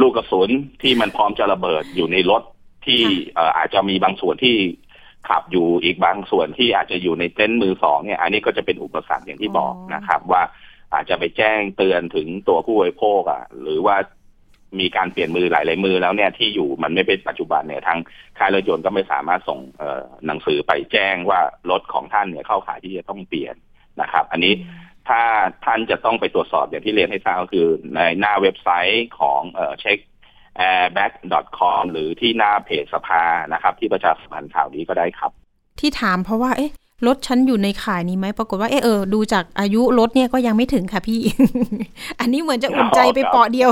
ลูกกระสุนที่มันพร้อมจะระเบิดอยู่ในรถที่ค่ะเอ่ออาจจะมีบางส่วนที่ขับอยู่อีกบางส่วนที่อาจจะอยู่ในเต็นท์มือสองเนี่ย อันนี้ก็จะเป็นอุปสรรคอย่างที่บอกนะครับ ว่าอาจจะไปแจ้งเตือนถึงตัวผู้บริโภคอะ หรือว่ามีการเปลี่ยนมือหลายๆมือแล้วเนี่ยที่อยู่มันไม่เป็นปัจจุบันเนี่ยทางค่ายรถยนต์ก็ไม่สามารถส่งเอ่อหนังสือไปแจ้งว่ารถของท่านเนี่ยเข้าข่ายที่จะต้องเปลี่ยนนะครับ อันนี้ ถ้าท่านจะต้องไปตรวจสอบอย่างที่เรียนให้ทราบก็คือในหน้าเว็บไซต์ของเอ่อเช็ค airbag.com หรือที่หน้าเพจสภานะครับ ที่ประชาสัมพันธ์ข่าวนี้ก็ได้ครับ ที่ถามเพราะว่าเอ๊ะรถฉันอยู่ในข่ายนี้ไหมปรากฏว่าเออเออดูจากอายุรถเนี่ยก็ยังไม่ถึงค่ะพี่ อันนี้เหมือนจะอุ่นใจไปเปาะเดียว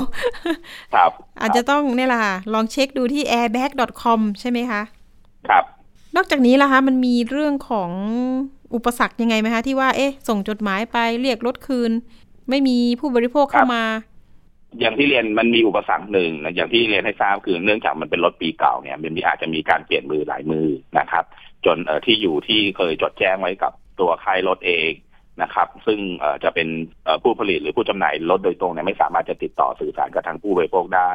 ครับ อาจจะต้องเนี่ยแหละค่ะ ลองเช็คดูที่ airbag.com ใช่ไหมคะ ครับ นอกจากนี้ล่ะคะ มันมีเรื่องของ อุปสรรคยังไงไหมคะ ที่ว่าเอ๊ะ ส่งจดหมายไปเรียกรถคืน ไม่มีผู้บริโภคเข้ามา อย่างที่เรียนมันมีอุปสรรคหนึ่งนะอย่างที่เรียนให้ทราบคือเนื่องจากมันเป็นรถปีเก่าเนี่ยมันมีอาจจะมีการเปลี่ยนมือหลายมือนะครับ จนเอ่อที่อยู่ที่เคยจดแจ้งไว้กับตัวค่ายรถเองนะครับ ซึ่งเอ่อจะเป็นเอ่อผู้ผลิตหรือผู้จำหน่ายรถโดยตรงเนี่ยไม่สามารถจะติดต่อสื่อสารกับทางผู้บริโภคได้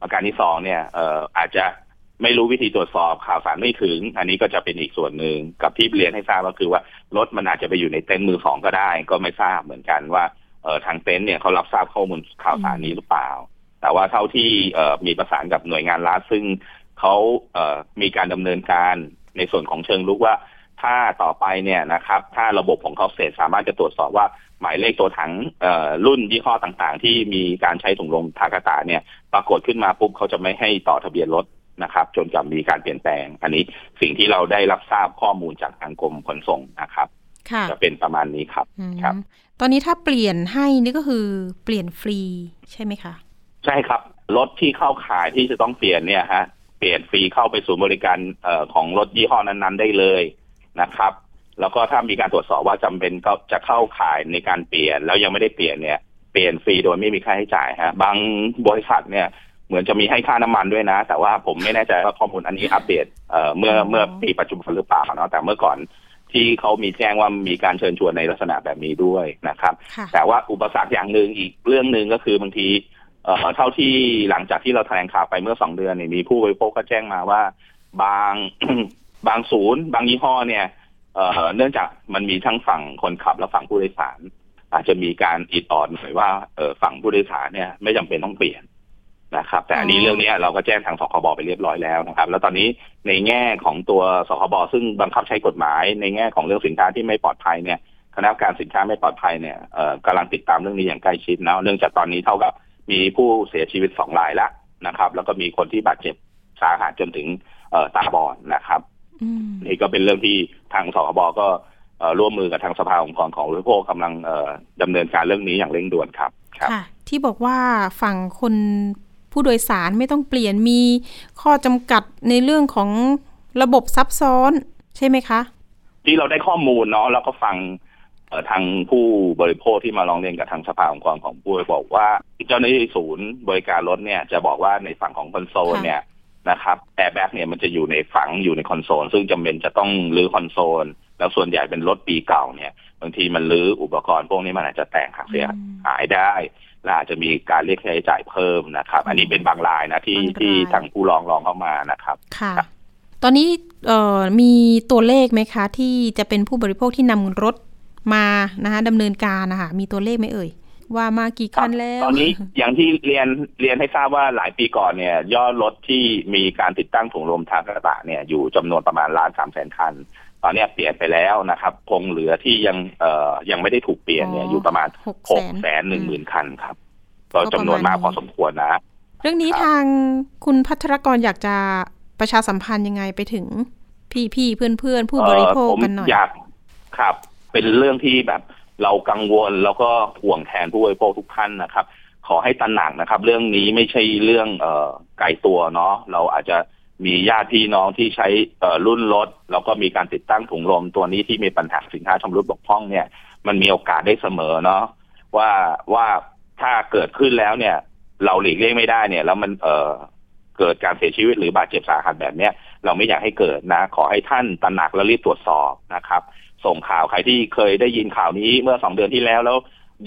ประการที่สองเนี่ยเอ่ออาจจะ ไม่รู้วิธีตรวจสอบข่าวสารไม่ถึง อันนี้ก็จะเป็นอีกส่วนหนึ่งกับที่เรียนให้ทราบก็คือว่ารถมันอาจจะไปอยู่ในเต็นท์มือสองก็ได้ ก็ไม่ทราบเหมือนกันว่าเออทางเต็นท์เนี่ยเขารับทราบข้อมูลข่าวสารนี้หรือเปล่า แต่ว่าเท่าที่เออมีประสานกับหน่วยงานรัฐซึ่งเขาเออมีการดำเนินการในส่วนของเชิงลุกว่า ถ้าต่อไปเนี่ยนะครับ ถ้าระบบของเขาเสร็จสามารถจะตรวจสอบว่าหมายเลขตัวถังรุ่นยี่ห้อต่างๆ ที่มีการใช้ถุงลมทากาตาเนี่ย ปรากฏขึ้นมาปุ๊บเขาจะไม่ให้ต่อทะเบียนรถ นะครับจนกว่ามีการเปลี่ยนแปลง อันนี้สิ่งที่เราได้รับทราบข้อมูลจากทางกรมขนส่งนะครับค่ะจะเป็นประมาณนี้ครับอืมครับ ตอนนี้ถ้าเปลี่ยนให้นี่ก็คือเปลี่ยนฟรีใช่ไหมคะ ใช่ครับ รถที่เข้าข่ายที่จะต้องเปลี่ยนเนี่ยฮะเปลี่ยนฟรีเข้าไปศูนย์บริการเอ่อของรถยี่ห้อนั้นๆ ได้เลยนะครับ แล้วก็ถ้ามีการตรวจสอบว่าจำเป็นก็จะเข้าข่ายในการเปลี่ยน แล้วยังไม่ได้เปลี่ยนเนี่ย เปลี่ยนฟรีโดยไม่มีค่าใช้จ่ายฮะบางบริษัทเนี่ยเห มือนจะมีให้ค่าน้ำมันด้วยนะ แต่ว่าผมไม่แน่ใจว่าข้อมูลอันนี้อัปเดตเอ่อเมื่อเมื่อปีปัจจุบันหรือเปล่าเนาะแต่เมื่อก่อนที่เขามีแจ้งว่ามีการเชิญชวนในลักษณะแบบนี้ด้วยนะครับค่ะแต่ว่าอุปสรรคอย่างหนึ่งอีกเรื่องหนึ่งก็คือบางทีเอ่อเท่าที่หลังจากที่เราแถลงข่าวไปเมื่อสองเดือนเนี่ยมีผู้บริโภคก็แจ้งมาว่า บางบางศูนย์ บางยี่ห้อเนี่ยเอ่อเนื่องจากมันมีทั้งฝั่งคนขับและฝั่งผู้โดยสาร อาจจะมีการอิดออดหน่อยว่าเอ่อฝั่งผู้โดยสารเนี่ยไม่จำเป็นต้องเปลี่ยน นะครับ แต่อันนี้อ๋อเรื่องนี้เราก็แจ้งทางสคบไปเรียบร้อยแล้วนะครับ แล้วตอนนี้ในแง่ของตัวสคบซึ่งบังคับใช้กฎหมาย ในแง่ของเรื่องสินค้าที่ไม่ปลอดภัยเนี่ยคณะกรรมการสินค้าไม่ปลอดภัยเนี่ยเอ่อกำลังติดตามเรื่องนี้อย่างใกล้ชิดนะเนื่องจากตอนนี้เท่ากับมีผู้เสียชีวิตสองรายแล้วนะครับ แล้วก็มีคนที่บาดเจ็บสาหัสจนถึงเอ่อตาบอดนะครับอืมนี่ก็เป็นเรื่องที่ทางสคบก็เอ่อร่วมมือกับทางสภาองค์กรของผู้บริโภคกำลังเอ่อดำเนินการเรื่องนี้อย่างเร่งด่วนครับครับค่ะ ที่บอกว่าฝั่งคน ผู้โดยสารไม่ต้องเปลี่ยนมีข้อจำกัดในเรื่องของระบบซับซ้อนใช่ไหมคะ ที่เราได้ข้อมูลเนาะแล้วก็ฟังเอ่อทางผู้บริโภคที่มาร้องเรียนกับทางสภาองค์กรของผู้บริโภคว่าเจ้าหน้าที่ศูนย์บริการรถเนี่ยจะบอกว่าในฝั่งของคอนโซลค่ะเนี่ยนะครับแอร์แบ็กเนี่ยมันจะอยู่ในฝังอยู่ในคอนโซล ซึ่งจำเป็นจะต้องรื้อคอนโซล แล้วส่วนใหญ่เป็นรถปีเก่าเนี่ย บางทีมันรื้ออุปกรณ์พวกนี้มันอาจจะแตกหักเสียอืมหายได้ และอาจจะมีการเรียกค่าใช้จ่ายเพิ่มนะครับ อันนี้เป็นบางรายนะที่บางรายที่ทางผู้ร้องร้องเข้ามานะครับค่ะครับตอนนี้เอ่อมีตัวเลขไหมคะ ที่จะเป็นผู้บริโภคที่นำรถมานะคะดำเนินการนะคะมีตัวเลขไหมเอ่ยว่ามากี่คันแล้ว ตอนนี้อย่างที่เรียนเรียนให้ทราบว่าหลายปีก่อนเนี่ยยอดรถที่มีการติดตั้งถุงลมทางกระบะเนี่ยอยู่จำนวนประมาณล้านสามแสนคัน ตอนเนี้ยเปลี่ยนไปแล้วนะครับ คงเหลือที่ยังเอ่อยังไม่ได้ถูกเปลี่ยนเนี่ยอ๋ออยู่ประมาณหกหแสกนแสนหนึ่งหมื่นคันครับก็ก็จำนวนมากประมาณพอสมควรนะ เรื่องนี้ครับทางคุณพัทรกรอยากจะประชาสัมพันธ์ยังไงไปถึงพี่พี่เพื่อนเพื่อนๆผู้บริโภคเอ่อผมกันหน่อยอยากครับ เป็นเรื่องที่แบบเรากังวลแล้วก็ห่วงแทนผู้บริโภคทุกท่านนะครับ ขอให้ตระหนักนะครับ เรื่องนี้ไม่ใช่เรื่องเอ่อไกลตัวเนาะเราอาจจะ มีญาติพี่น้องที่ใช้รุ่นรถ แล้วก็มีการติดตั้งถุงลมตัวนี้ที่มีปัญหาสินค้าชำรุดบกพร่องเนี่ย มันมีโอกาสได้เสมอเนาะว่าว่าถ้าเกิดขึ้นแล้วเนี่ย เราหลีกเลี่ยงไม่ได้เนี่ย แล้วมันเออเกิดการเสียชีวิตหรือบาดเจ็บสาหัสแบบเนี้ยเราไม่อยากให้เกิดนะ ขอให้ท่านตระหนักและรีบตรวจสอบนะครับ ส่งข่าวใครที่เคยได้ยินข่าวนี้เมื่อสองเดือนที่แล้วแล้ว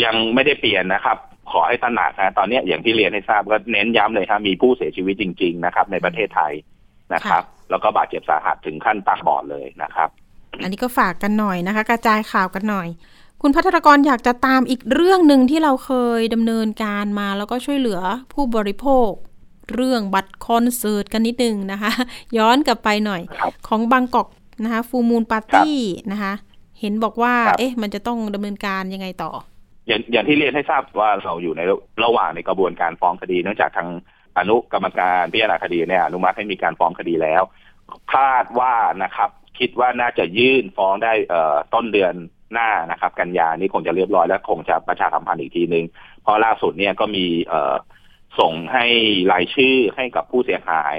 ยังไม่ได้เปลี่ยนนะครับ ขอให้ตระหนักนะตอนนี้อย่างที่เรียนให้ทราบก็เน้นย้ำเลยครับมีผู้เสียชีวิตจริง ๆ นะครับ ในประเทศไทย นะครับ แล้วก็บาดเจ็บสาหัสถึงขั้นตาบอดเลยนะครับ อันนี้ก็ฝากกันหน่อยนะคะ กระจายข่าวกันหน่อย คุณพัทรกรอยากจะตามอีกเรื่องหนึ่งที่เราเคยดำเนินการมา แล้วก็ช่วยเหลือผู้บริโภค เรื่องบัตรคอนเสิร์ตกันนิดนึงนะคะ ย้อนกลับไปหน่อยครับของบางกอกนะคะฟูมูลปาร์ตี้นะคะ เห็นบอกว่าครับเอ๊ะ มันจะต้องดำเนินการยังไงต่ออย่างอย่างที่เรียนให้ทราบว่าเราอยู่ในระหว่างในกระบวนการฟ้องคดีเนื่องจากทาง อนุกรรมการพิจารณาคดีเนี่ยอนุมัติให้มีการฟ้องคดีแล้วคาดว่านะครับ คิดว่าน่าจะยื่นฟ้องได้เอ่อต้นเดือนหน้านะครับ กันยานี้คงจะเรียบร้อยแล้วคงจะประชาสัมพันธ์อีกทีหนึ่งเพราะล่าสุดเนี่ยก็มีเอ่อส่งให้รายชื่อให้กับผู้เสียหาย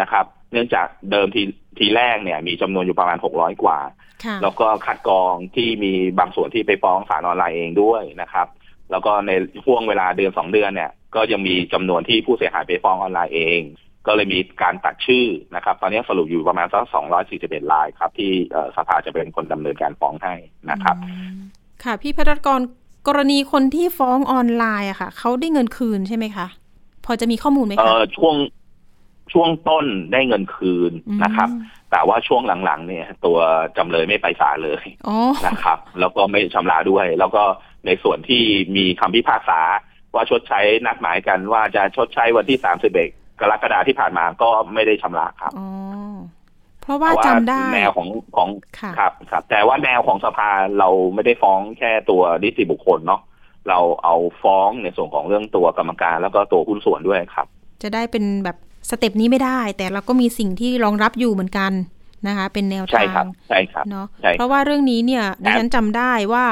นะครับ เนื่องจากเดิมทีทีแรกเนี่ยมีจำนวนอยู่ประมาณ600กว่าค่ะแล้วก็คัดกรองที่มีบางส่วนที่ไปฟ้องศาลออนไลน์เองด้วยนะครับ แล้วก็ในช่วงเวลาเดือนสองเดือนเนี่ย ก็ยังมีจำนวนที่ผู้เสียหายไปฟ้องออนไลน์เอง ก็เลยมีการตัดชื่อนะครับ ตอนนี้สรุปอยู่ประมาณสัก241รายครับ ที่เอ่อสภาจะเป็นคนดำเนินการฟ้องให้นะครับอืมค่ะ พี่พัทรกรกรณีคนที่ฟ้องออนไลน์อะค่ะเขาได้เงินคืนใช่ไหมคะ พอจะมีข้อมูลไหมเอ่คะอช่วงช่วงต้นได้เงินคืนนะครับอืมแต่ว่าช่วงหลังๆ เนี่ย ตัวจำเลยไม่ไปศาลเลยอ๋อนะครับ แล้วก็ไม่ชำระด้วย แล้วก็ในส่วนที่มีคำพิพากษา ว่าชดใช้นัดหมายกันว่าจะชดใช้วันที่31กรกฎาที่ผ่านมาก็ไม่ได้ชำระครับอ๋อเพราะว่าเพราะจำได้แนวของของค่ะครับครับ แต่ว่าแนวของสภาเราไม่ได้ฟ้องแค่ตัวนิติบุคคลเนาะเราเอาฟ้องในส่วนของเรื่องตัวกรรมการ แล้วก็ตัวหุ้นส่วนด้วยครับ จะได้เป็นแบบสเต็ปนี้ไม่ได้ แต่เราก็มีสิ่งที่รองรับอยู่เหมือนกันนะคะ เป็นแนวใช่ทาครับงใช่ครับเนาะใช่เพราะว่าเรื่องนี้เนี่ยดิฉันจำได้ว่า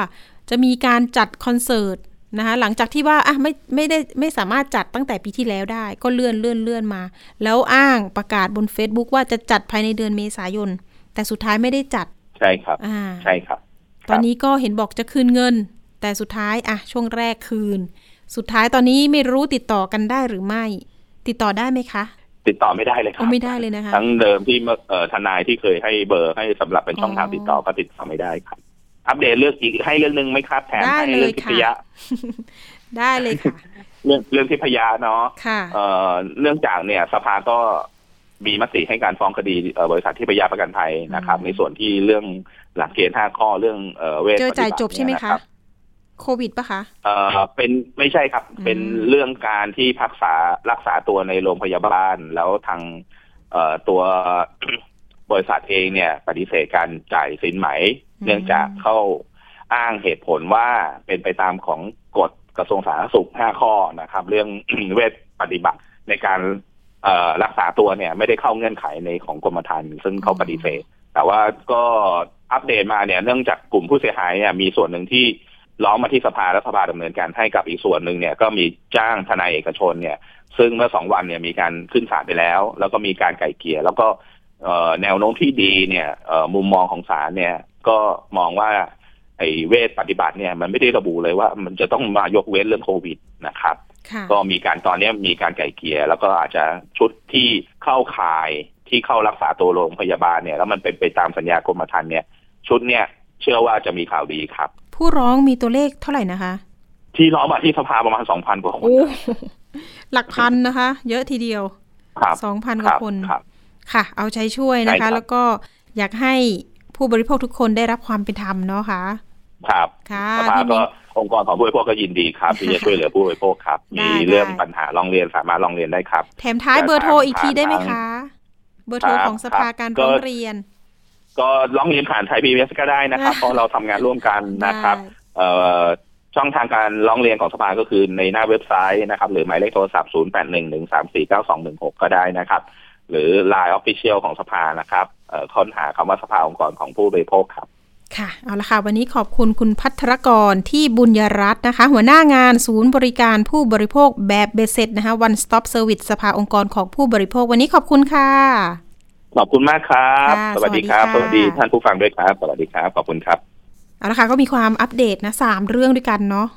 จะมีการจัดคอนเสิร์ต นะคะหลังจากที่ว่าอะไม่ไม่ได้ไม่สามารถจัดตั้งแต่ปีที่แล้วได้ ก็เลื่อนเลื่อนเลื่อนมา แล้วอ้างประกาศบน Facebook ว่าจะจัดภายในเดือนเมษายน แต่สุดท้ายไม่ได้จัดใช่ครับอ่าใช่ครับ ตอนนี้ก็เห็นบอกจะคืนเงิน แต่สุดท้ายอะช่วงแรกคืน สุดท้ายตอนนี้ไม่รู้ติดต่อกันได้หรือไม่ ติดต่อได้ไหมคะติดต่อไม่ได้เลยครัโอ้ไม่ได้เลยนะคะทั้งเดิมที่เมื่อเอ่อทนายที่เคยให้เบอร์ให้สำหรับเป็นช่องทางอ๋อติดต่อก็ติดต่อไม่ได้ครับ อัปเดตเรื่องอีกให้เรื่องหนึ่งไหมครับ แถมได้ให้เลยเรื่องทิพยะค่ะได้เลยค่ะ เรื่องเรื่องทิพยะเนาะค่ะเอ่อเนื่องจากเนี่ย สภาก็มีมติให้การฟ้องคดีเอ่อบริษัททิพยะประกันภัยนะครับอืมในส่วนที่เรื่องหลักเกณฑ์ห้าข้อเรื่องเอ่อเวทเจอจ่ายจบใช่ไหมปฏิบัติคะเนี่ยนรับโควิดปะคะเอ่อเป็นไม่ใช่ครับอืมเป็นเรื่องการที่พักษารักษาตัวในโรงพยาบาลแล้วทาง เอ่อตัว บริษัทเองเนี่ย ปฏิเสธการจ่ายสินไหม เนื่องจากเข้าอ้างเหตุผลว่าเป็นไปตามของกฎกระทรวงสาธารณสุข 5 ข้อนะครับ เรื่องเวชปฏิบัติในการเอ่อรักษาตัวเนี่ย ไม่ได้เข้าเงื่อนไขในของกรมธรรม์ซึ่งเขาปฏิเสธ แต่ว่าก็อัปเดตมาเนี่ย เนื่องจากกลุ่มผู้เสียหายเนี่ยมีส่วนหนึ่งที่ร้องมาที่สภาและสภาดำเนินการให้กับอีกส่วนหนึ่งเนี่ย ก็มีจ้างทนายเอกชนเนี่ย ซึ่งเมื่อสองวันเนี่ยมีการขึ้นศาลไปแล้ว แล้วก็มีการไกล่เกลี่ยแล้วก็เอ่อ แนวโน้มที่ดีเนี่ยเอ่อมุมมองของศาลเนี่ย ก็มองว่า ไอ้เวทปฏิบัติเนี่ย มันไม่ได้ระบุเลยว่า มันจะต้องมายกเว้นเรื่องโควิดนะครับค่ะก็มีการตอนนี้มีการไก่เกลี่ยแล้วก็อาจจะชุดที่เข้าข่ายที่เข้ารักษาตัวโรงพยาบาลเนี่ย แล้วมันเป็นไปตามสัญญากรมธรรม์เนี่ย ชุดเนี่ยเชื่อว่าจะมีข่าวดีครับ ผู้ร้องมีตัวเลขเท่าไหร่นะคะ ที่ร้องมาที่สภาประมาณสองพันกว่าคนโอ้หลักพันนะคะ เยอะทีเดียวครับสองพันกคว่ารับคนครับ ค่ะ เอาใจช่วยนะใช่ครัคะบแล้วก็อยากให้ผู้บริโภคทุกคนได้รับความเป็นธรรมเนาะค่ะ ครับค่ะสภาทีก็นี้องค์กรของผู้บริโภคก็ยินดีครับ ที่จะช่วยเหลือผู้บริโภคครับได้มีเรื่องได้ปัญหาร้องเรียนสามารถร้องเรียนได้ครับ แถมท้ายแต่เบอร์โทรอีกทีได้ไหมทางคะ เบอร์โทรครับของสภาการก็ร้องเรียน ก็ร้องเรียนผ่านไทยพีบีก็ได้นะครับ เพราะเราทำงานร่วมกันนะครับได้เอ่อช่องทางการร้องเรียนของสภาก็คือในหน้าเว็บไซต์นะครับ หรือหมายเลขโทรศัพท์ 0 8 1 1 3 4 9 2 1 6 ก็ได้นะครับ หรือ Line Official ของสภานะครับเอ่อค้นหาคำว่าสภาองค์กรของผู้บริโภคครับค่ะ เอาละค่ะ วันนี้ขอบคุณคุณพัทรกรที่บุญยรัตน์นะคะ หัวหน้างานศูนย์บริการผู้บริโภคแบบเบสเซ็ตนะคะ One Stop Service สภาองค์กรของผู้บริโภค วันนี้ขอบคุณค่ะ ขอบคุณมากครับค่ะสวัสดีครับสสวัวัสสดีดีค่ะท่านผู้ฟังด้วยครับ สวัสดีครับ ขอบคุณครับ เอาละค่ะ ก็มีความอัปเดตนะสามเรื่องด้วยกันเนาะ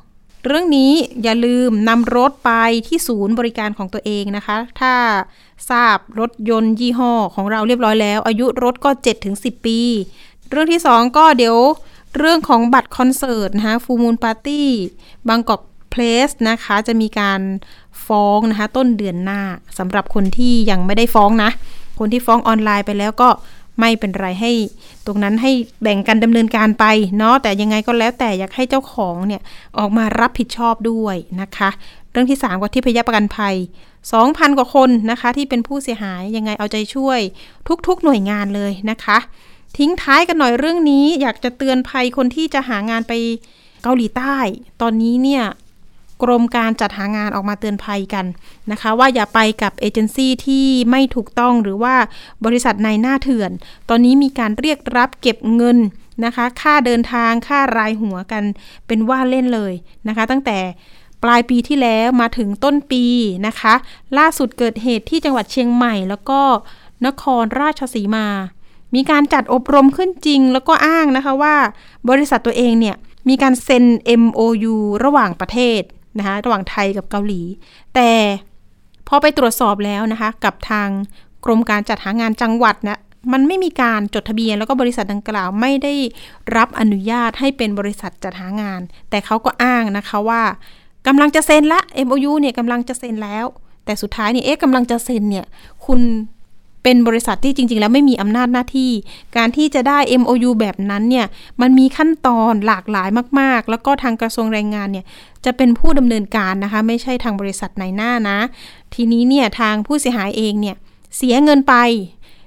เรื่องนี้อย่าลืมนำรถไปที่ศูนย์บริการของตัวเองนะคะ ถ้าทราบรถยนต์ยี่ห้อของเราเรียบร้อยแล้ว อายุรถก็ 7-10 ปี เรื่องที่สองก็เดี๋ยวเรื่องของบัตรคอนเสิร์ตนะคะฟูมูลปาร์ตี้บางกอกเพลสนะคะ จะมีการฟ้องนะคะ ต้นเดือนหน้าสำหรับคนที่ยังไม่ได้ฟ้องนะ คนที่ฟ้องออนไลน์ไปแล้วก็ ไม่เป็นไรให้ตรงนั้นให้แบ่งกันดำเนินการไปเนาะแต่ยังไงก็แล้วแต่อยากให้เจ้าของเนี่ยออกมารับผิดชอบด้วยนะคะ เรื่องที่ 3 ก็ที่พยาประกันภัย 2,000 กว่าคนนะคะ ที่เป็นผู้เสียหายยังไงเอาใจช่วย ทุกๆหน่วยงานเลยนะคะ ทิ้งท้ายกันหน่อยเรื่องนี้ อยากจะเตือนภัยคนที่จะหางานไปเกาหลีใต้ ตอนนี้เนี่ย กรมการจัดหางานออกมาเตือนภัยกันนะคะ ว่าอย่าไปกับเอเจนซี่ที่ไม่ถูกต้องหรือว่าบริษัทในหน้าเถื่อน ตอนนี้มีการเรียกรับเก็บเงินนะคะ ค่าเดินทางค่ารายหัวกันเป็นว่าเล่นเลยนะคะ ตั้งแต่ปลายปีที่แล้วมาถึงต้นปีนะคะ ล่าสุดเกิดเหตุที่จังหวัดเชียงใหม่แล้วก็นครราชสีมา มีการจัดอบรมขึ้นจริง แล้วก็อ้างนะคะว่า บริษัทตัวเองเนี่ยมีการเซ็น MOU ระหว่างประเทศ นะคะระหว่างไทยกับเกาหลี แต่พอไปตรวจสอบแล้วนะคะกับทางกรมการจัดหางานจังหวัดนะมันไม่มีการจดทะเบียนแล้วก็บริษัทดังกล่าวไม่ได้รับอนุญาตให้เป็นบริษัทจัดหางาน แต่เขาก็อ้างนะคะว่ากำลังจะเซ็นละ MOU เนี่ยกำลังจะเซ็นแล้ว แต่สุดท้ายเนี่ยเอ๊ะกำลังจะเซ็นเนี่ยคุณ เป็นบริษัทที่จริง ๆ แล้วไม่มีอำนาจหน้าที่ การที่จะได้ MOU แบบนั้นเนี่ยมันมีขั้นตอนหลากหลายมาก ๆ แล้วก็ทางกระทรวงแรงงานเนี่ยจะเป็นผู้ดำเนินการนะคะ ไม่ใช่ทางบริษัทในหน้านะ ทีนี้เนี่ยทางผู้เสียหายเองเนี่ยเสียเงินไป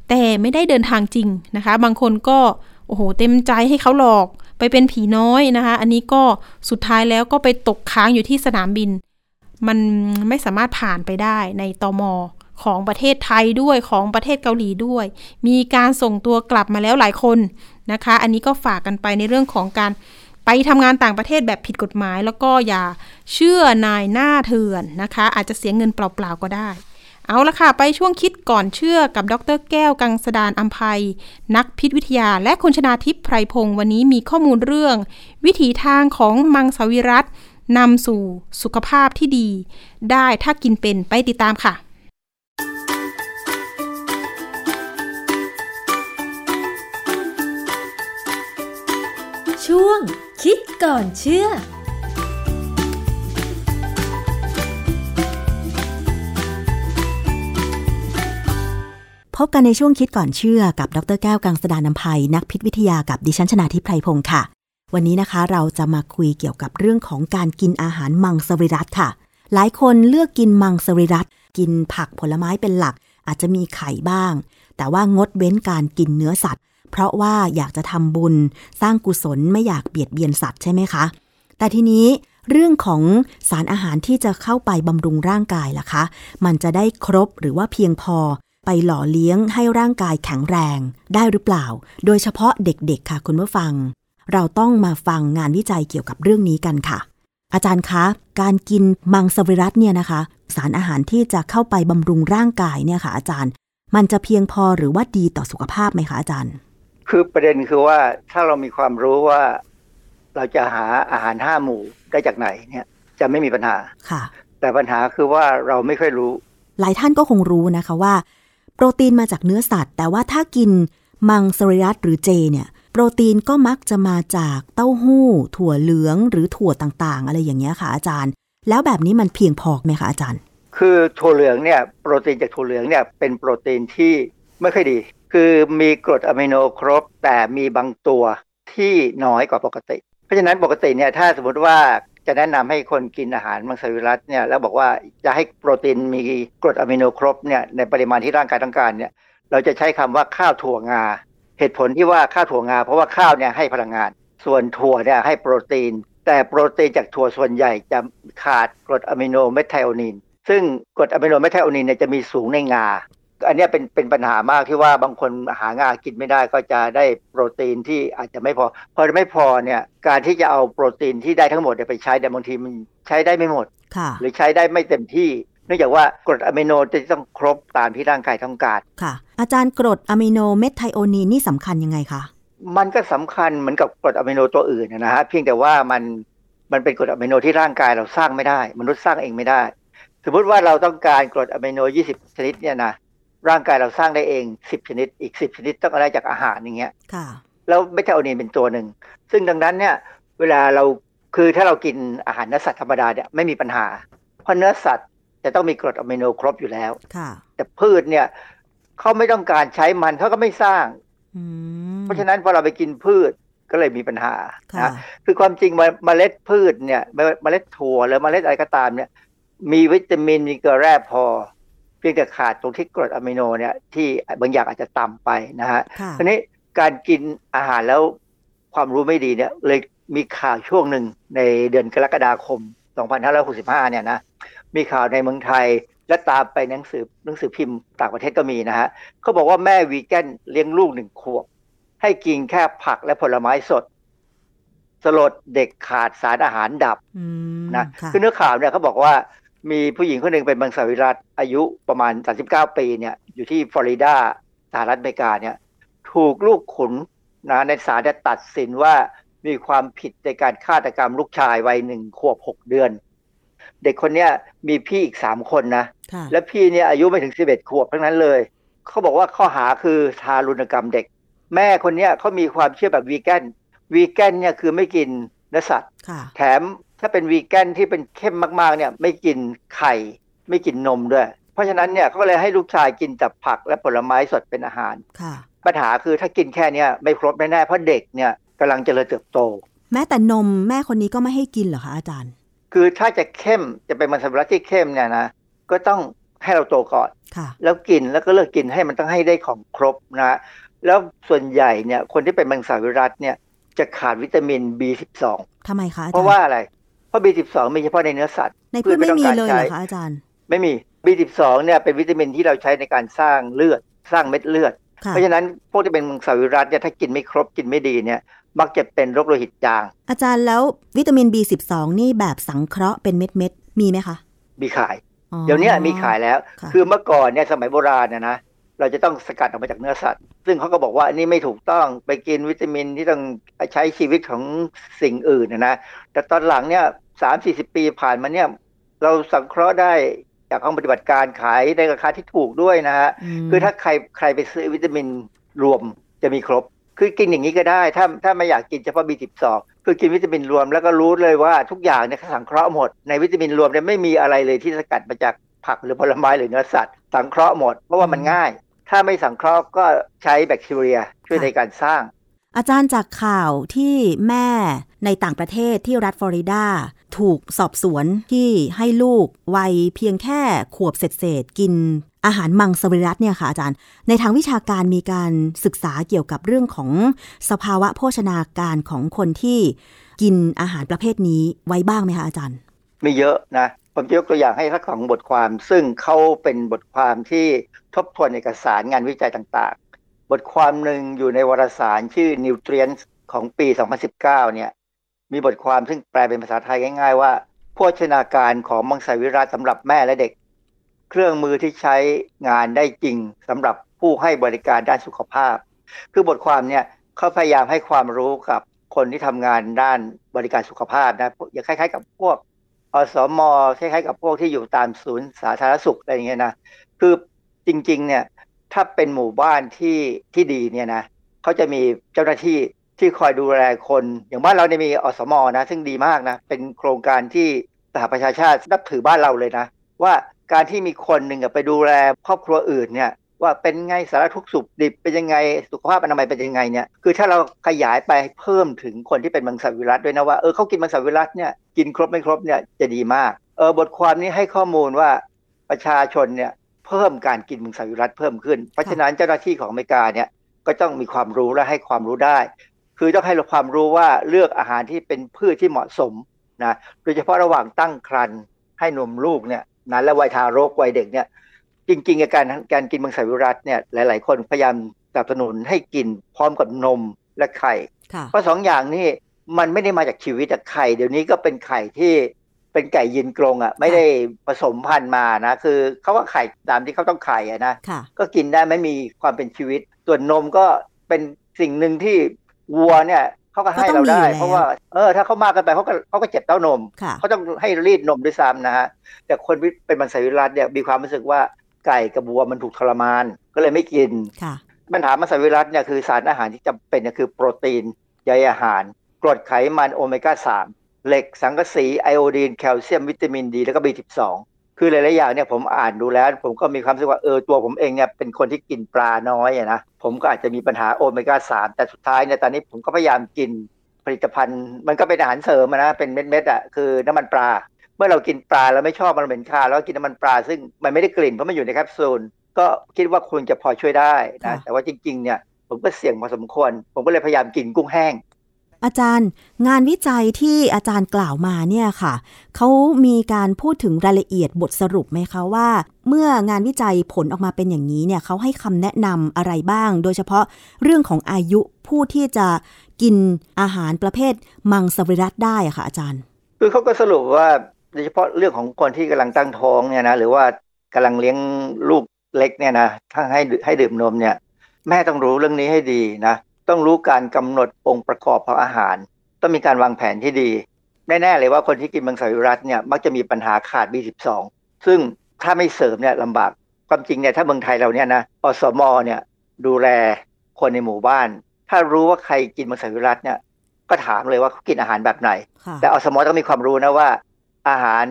แต่ไม่ได้เดินทางจริงนะคะ บางคนก็โอ้โหเต็มใจให้เขาหลอกไปเป็นผีน้อยนะคะ อันนี้ก็สุดท้ายแล้วก็ไปตกค้างอยู่ที่สนามบิน มันไม่สามารถผ่านไปได้ในตอมอ ของประเทศไทยด้วยของประเทศเกาหลีด้วย มีการส่งตัวกลับมาแล้วหลายคนนะคะ อันนี้ก็ฝากกันไปในเรื่องของการไปทำงานต่างประเทศแบบผิดกฎหมาย แล้วก็อย่าเชื่อนายหน้าเถื่อนนะคะ อาจจะเสียเงินเปล่าๆก็ได้ เอาละค่ะ ไปช่วงคิดก่อนเชื่อกับดรแก้วกังสดานอัมภัย นักพิษวิทยาและคุณชนาทิพย์ไพรพงศ์วันนี้มีข้อมูลเรื่อง วิถีทางของมังสวิรัตนำสู่สุขภาพที่ดี ได้ถ้ากินเป็นไปติดตามค่ะ ช่วง คิดก่อนเชื่อพบกันในช่วงคิดก่อนเชื่อกับ ดรแก้วกังสดานนภัย นักพิษวิทยากับดิฉันชนาทิพไพรพงศ์ค่ะ วันนี้นะคะเราจะมาคุยเกี่ยวกับเรื่องของการกินอาหารมังสวิรัตค่ะ หลายคนเลือกกินมังสวิรัตกินผักผลไม้เป็นหลัก อาจจะมีไข่บ้าง แต่ว่างดเว้นการกินเนื้อสัตว์ เพราะว่าอยากจะทำบุญสร้างกุศลไม่อยากเบียดเบียนสัตว์ใช่ไหมคะ แต่ทีนี้เรื่องของสารอาหารที่จะเข้าไปบำรุงร่างกายล่ะคะ มันจะได้ครบหรือว่าเพียงพอไปหล่อเลี้ยงให้ร่างกายแข็งแรงได้หรือเปล่า โดยเฉพาะเด็กๆค่ะคุณผู้ฟัง เราต้องมาฟังงานวิจัยเกี่ยวกับเรื่องนี้กันค่ะ อาจารย์คะ การกินมังสวิรัตเนี่ยนะคะ สารอาหารที่จะเข้าไปบำรุงร่างกายเนี่ยค่ะอาจารย์ มันจะเพียงพอหรือว่าดีต่อสุขภาพไหมคะอาจารย์ คือประเด็นคือว่าถ้าเรามีความรู้ว่า เราจะหาอาหารห้าหมู่ได้จากไหนเนี่ย จะไม่มีปัญหาค่ะ แต่ปัญหาคือว่าเราไม่ค่อยรู้ หลายท่านก็คงรู้นะคะว่า โปรตีนมาจากเนื้อสัตว์ แต่ว่าถ้ากินมังสวิรัตหรือเจเนี่ย โปรตีนก็มักจะมาจากเต้าหู้ ถั่วเหลืองหรือถั่วต่างๆ อะไรอย่างเงี้ยค่ะ อาจารย์ แล้วแบบนี้มันเพียงพอไหมคะอาจารย์ คือถั่วเหลืองเนี่ยโปรตีนจากถั่วเหลืองเนี่ยเป็นโปรตีนที่ไม่ค่อยดี คือมีกรดอะมิโนครบ แต่มีบางตัวที่น้อยกว่าปกติ เพราะฉะนั้นปกติเนี่ยถ้าสมมติว่าจะแนะนำให้คนกินอาหารมังสวิรัตเนี่ยแล้วบอกว่าจะให้โปรตีนมีกรดอะมิโนครบเนี่ยในปริมาณที่ร่างกายต้องการเนี่ยเราจะใช้คำว่าข้าวถั่วงา เหตุผลที่ว่าข้าวถั่วงา เพราะว่าข้าวเนี่ยให้พลังงาน ส่วนถั่วเนี่ยให้โปรตีน แต่โปรตีนจากถั่วส่วนใหญ่จะขาดกรดอะมิโนเมทไทโอนินซึ่งกรดอะมิโนเมทไทโอนินเนี่ยจะมีสูงในงา อันเนี้ยเป็นเป็นปัญหามากที่ว่าบางคนหางากินไม่ได้ก็จะได้โปรตีนที่อาจจะไม่พอ พอไม่พอเนี่ยการที่จะเอาโปรตีนที่ได้ทั้งหมดเนี่ยไปใช้แต่บางทีมันใช้ได้ไม่หมดค่ะหรือใช้ได้ไม่เต็มที่เนื่องจากว่ากรดอะมิโนจะต้องครบตามที่ร่างกายต้องการค่ะ อาจารย์กรดอะมิโนเมทไทโอนีนนี่สำคัญยังไงคะมันก็สำคัญเหมือนกับกรดอะมิโนตัวอื่นนะฮะเพียงแต่ว่ามันมันเป็นกรดอะมิโนที่ร่างกายเราสร้างไม่ได้ มนุษย์สร้างเองไม่ได้ สมมติว่าเราต้องการกรดอะมิโน 20 ชนิดเนี่ยนะ ร่างกายเราสร้างได้เอง10ชนิด อีก10ชนิดต้องเอาได้จากอาหารอย่างเงี้ยค่ะแล้วเบต้าโอนีนเป็นตัวหนึ่ง ซึ่งดังนั้นเนี่ย เวลาเราคือถ้าเรากินอาหารเนื้อสัตว์ธรรมดาเนี่ยไม่มีปัญหา เพราะเนื้อสัตว์จะต้องมีกรดอะมิโนครบอยู่แล้วค่ะแต่พืชเนี่ยเขาไม่ต้องการใช้มันเขาก็ไม่สร้างอืมเพราะฉะนั้นพอเราไปกินพืชก็เลยมีปัญหาค่ะนะคือความจริงเมเมล็ดพืชเนี่ยเมเมล็ดถั่วหรือเมล็ดอะไรก็ตามเนี่ย มีวิตามินมีเกลือแร่พอ เพียงแต่ขาดตรงที่กรดอะมิโนเนี่ยที่บางอย่างอาจจะต่ำไปนะฮะค่ะทีนี้การกินอาหารแล้วความรู้ไม่ดีเนี่ยเลยมีข่าวช่วงหนึ่งในเดือนกรกฎาคม 2565 เนี่ยนะมีข่าวในเมืองไทยและตามไปหนังสือหนังสือพิมพ์ต่างประเทศก็มีนะฮะเขาบอกว่าแม่วีแกนเลี้ยงลูกหนึ่งขวบ ให้กินแค่ผักและผลไม้สด สลดเด็กขาดสารอาหารดับอืมนะค่ะคือเนื้อข่าวเนี่ยเขาบอกว่า มีผู้หญิงคนหนึ่งเป็นมังสวิรัตอายุประมาณ 39 ปีเนี่ยอยู่ที่ฟลอริดาสหรัฐอเมริกาเนี่ยถูกลูกขุนนะในศาลได้ตัดสินว่ามีความผิดในการฆาตกรรมลูกชายวัยหนึ่งขวบหกเดือน เด็กคนเนี้ยมีพี่อีกสามคนนะค่ะและพี่เนี่ยอายุไม่ถึง11ขวบทั้งนั้นเลย เขาบอกว่าข้อหาคือทารุณกรรมเด็ก แม่คนเนี้ยเขามีความเชื่อแบบวีแกนวีแกนเนี่ยคือไม่กินเนื้อสัตว์ค่ะแถม ถ้าเป็นวีแกนที่เป็นเข้มมากๆเนี่ยไม่กินไข่ ไม่กินนมด้วย เพราะฉะนั้นเนี่ยเขาก็เลยให้ลูกชายกินแต่ผักและผลไม้สดเป็นอาหารค่ะปัญหาคือถ้ากินแค่เนี้ยไม่ครบแน่ๆเพราะเด็กเนี่ยกำลังเจริญเติบโต แม้แต่นมแม่คนนี้ก็ไม่ให้กินเหรอคะอาจารย์ คือถ้าจะเข้มจะเป็นมังสวิรัติที่เข้มเนี่ยนะก็ต้องให้เราโตก่อนค่ะแล้วกินแล้วก็เลิกกินให้มันต้องให้ได้ของครบนะแล้วส่วนใหญ่เนี่ยคนที่เป็นมังสวิรัตเนี่ยจะขาดวิตามิน B12 ทำไมคะอาจารย์เพราะว่าอะไร เพราะ B12 มีเฉพาะในเนื้อสัตว์ ในพืชไม่มีเลยเหรอใช้คะอาจารย์ ไม่มี B12 เนี่ยเป็นวิตามินที่เราใช้ในการสร้างเลือดสร้างเม็ดเลือดค่ะเพราะฉะนั้นพวกที่เป็นมังสวิรัตเนี่ยถ้ากินไม่ครบกินไม่ดีเนี่ยมักจะเป็นโรคโลหิตจาง อาจารย์แล้ววิตามิน B12 นี่แบบสังเคราะห์เป็นเม็ดเม็ดๆมีไหมคะ มีขายอ๋อเดี๋ยวนี้มีขายแล้วค่ะคือเมื่อก่อนเนี่ยสมัยโบราณเนะนะ เราจะต้องสกัดออกมาจากเนื้อสัตว์ ซึ่งเขาก็บอกว่าอันนี้ไม่ถูกต้องไปกินวิตามินที่ต้องใช้ชีวิตของสิ่งอื่นนะนะแต่ตอนหลังเนี่ยสามสี่สิบปีผ่านมาเนี่ย เราสังเคราะห์ได้จากห้องปฏิบัติการขายในราคาที่ถูกด้วยนะฮะมคือถ้าใครใครไปซื้อวิตามินรวมจะมีครบ คือกินอย่างนี้ก็ได้ ถ้าถ้าไม่อยากกินเฉพาะ B12 คือกินวิตามินรวมแล้วก็รู้เลยว่าทุกอย่างเนี่ยเขาสังเคราะห์หมดในวิตามินรวมเนี่ยไม่มีอะไรเลยที่สกัดมาจากผักหรือผลไม้หรือเนื้อสัตว์สังเคราะห์หมดเพราะว่ามันง่าย ถ้าไม่สังเคราะห์ก็ใช้แบคทีเรียช่วยในการสร้าง อาจารย์จากข่าวที่แม่ในต่างประเทศที่รัฐฟลอริดา ถูกสอบสวนที่ให้ลูกวัยเพียงแค่ขวบเศษๆกินอาหารมังสวิรัตเนี่ยค่ะอาจารย์ ในทางวิชาการมีการศึกษาเกี่ยวกับเรื่องของสภาวะโภชนาการของคนที่กินอาหารประเภทนี้ไว้บ้างไหมคะอาจารย์ ไม่เยอะนะ ผมยกตัวอย่างให้สักสองบทความ ซึ่งเขาเป็นบทความที่ทบทวนเอกสารงานวิจัยต่างๆ บทความหนึ่งอยู่ในวารสารชื่อ Nutrients ของปี 2019 เนี่ย มีบทความซึ่งแปลเป็นภาษาไทยง่าย ๆ ว่าโภชนาการของมังสวิรัตสำหรับแม่และเด็ก เครื่องมือที่ใช้งานได้จริงสำหรับผู้ให้บริการด้านสุขภาพ คือบทความเนี่ยเขาพยายามให้ความรู้กับคนที่ทำงานด้านบริการสุขภาพนะอย่างคล้าย ๆ กับพวก อสมคล้ายๆกับพวกที่อยู่ตามศูนย์สาธารณสุขอะไรอย่างเงี้ยนะคือจริง ๆ เนี่ยถ้าเป็นหมู่บ้านที่ที่ดีเนี่ยนะเขาจะมีเจ้าหน้าที่ที่คอยดูแลคน อย่างบ้านเราเนี่ยมีอสมนะ ซึ่งดีมากนะ เป็นโครงการที่สหประชาชาตินับถือบ้านเราเลยนะ ว่าการที่มีคนหนึ่งไปดูแลครอบครัวอื่นเนี่ย ว่าเป็นไงสารทุกสุขดิบเป็นยังไงสุขภาพอนามัยเป็นยังไงเนี่ยคือถ้าเราขยายไปเพิ่มถึงคนที่เป็นมังสวิรัตด้วยนะว่าเออเขากินมังสวิรัตเนี่ยกินครบไม่ครบเนี่ยจะดีมากเออบทความนี้ให้ข้อมูลว่าประชาชนเนี่ยเพิ่มการกินมังสวิรัตเพิ่มขึ้น เพราะฉะนั้นเจ้าหน้าที่ของอเมริกาเนี่ยก็ต้องมีความรู้และให้ความรู้ได้ คือต้องให้เราความรู้ว่าเลือกอาหารที่เป็นพืชที่เหมาะสมนะโดยเฉพาะระหว่างตั้งครรภ์ให้นมลูกเนี่ยนั้นและวัยทารกวัยเด็กเนี่ย จริงๆการการกินมังสวิรัตเนี่ยหลาย ๆ คนพยายามสนับสนุนให้กินพร้อมกับนมและไข่ค่ะเพราะสองอย่างนี้มันไม่ได้มาจากชีวิตแต่ไข่ เดี๋ยวนี้ก็เป็นไข่ที่เป็นไก่ยืนกรงอะไม่ได้ผสมพันธุ์มานะคือเขาว่าไข่ตามที่เขาต้องไข่อะนะค่ะก็กินได้ไม่มีความเป็นชีวิต ส่วนนมก็เป็นสิ่งหนึ่งที่วัวเนี่ยเขาก็ให้เราได้ก็ต้องมีอยู่แล้วเพราะว่าเออถ้าเขามากเกันไปเขาก็เขาก็เจ็บเต้านมค่ะเขาต้องให้รีดนมด้วยซ้ำนะฮะแต่คนที่เป็นมังสวิรัตเนี่ยมีความรู้สึกว่า ไก่กับวัวมันถูกทรมานก็เลยไม่กินค่ะปัญหามังสวิรัตเนี่ยคือสารอาหารที่จำเป็นเนี่ยคือโปรตีนใยอาหาร กรดไขมันโอเมก้า 3 เหล็กสังกะสีไอโอดีนแคลเซียมวิตามินดี แล้วก็ B12 คคือหลายๆอย่างเนี่ยผมอ่านดูแล้ว ผมก็มีความรู้สึกว่าเออตัวผมเองเนี่ยเป็นคนที่กินปลาน้อยอะนะผมก็อาจจะมีปัญหาโอเมก้าสามแต่สุดท้ายเนี่ยตอนนี้ผมก็พยายามกินผลิตภัณฑ์ มันก็เป็นอาหารเสริมนะเป็นเม็ดๆอะคือน้ำมันปลาเมื่อเรากินปลาแล้วไม่ชอบมันเหม็นคาแล้วกินน้ำมันปลาซึ่งมันไม่ได้กลิ่นเพราะมันอยู่ในแคปซูลก็คิดว่าคุณจะพอช่วยได้นะแต่ว่าจริงๆเนี่ยผมก็เสี่ยงพอสมควร ผมก็เลยพยายามกินกุ้งแห้ง อาจารย์งานวิจัยที่อาจารย์กล่าวมาเนี่ยค่ะเขามีการพูดถึงรายละเอียดบทสรุปไหมคะว่า เมื่องานวิจัยผลออกมาเป็นอย่างนี้เนี่ยเขาให้คำแนะนำอะไรบ้าง โดยเฉพาะเรื่องของอายุผู้ที่จะกินอาหารประเภทมังสวิรัตได้อะค่ะอาจารย์ คือเขาก็สรุปว่า โดยเฉพาะเรื่องของคนที่กำลังตั้งท้องเนี่ยนะหรือว่ากำลังเลี้ยงลูกเล็กเนี่ยนะถ้าให้ให้ดื่มนมเนี่ย แม่ต้องรู้เรื่องนี้ให้ดีนะต้องรู้การกำหนดองค์ประกอบของอาหาร ต้องมีการวางแผนที่ดีแน่ๆเลยว่าคนที่กินมังสวิรัตเนี่ยมักจะมีปัญหาขาด B12 ซึ่งถ้าไม่เสริมเนี่ยลำบากความจริงเนี่ยถ้าเมืองไทยเราเนี่ยนะอสมเนี่ยดูแลคนในหมู่บ้าน ถ้ารู้ว่าใครกินมังสวิรัตเนี่ยก็ถามเลยว่าเขากินอาหารแบบไหน แต่อสมต้องมีความรู้นะว่า อาหาร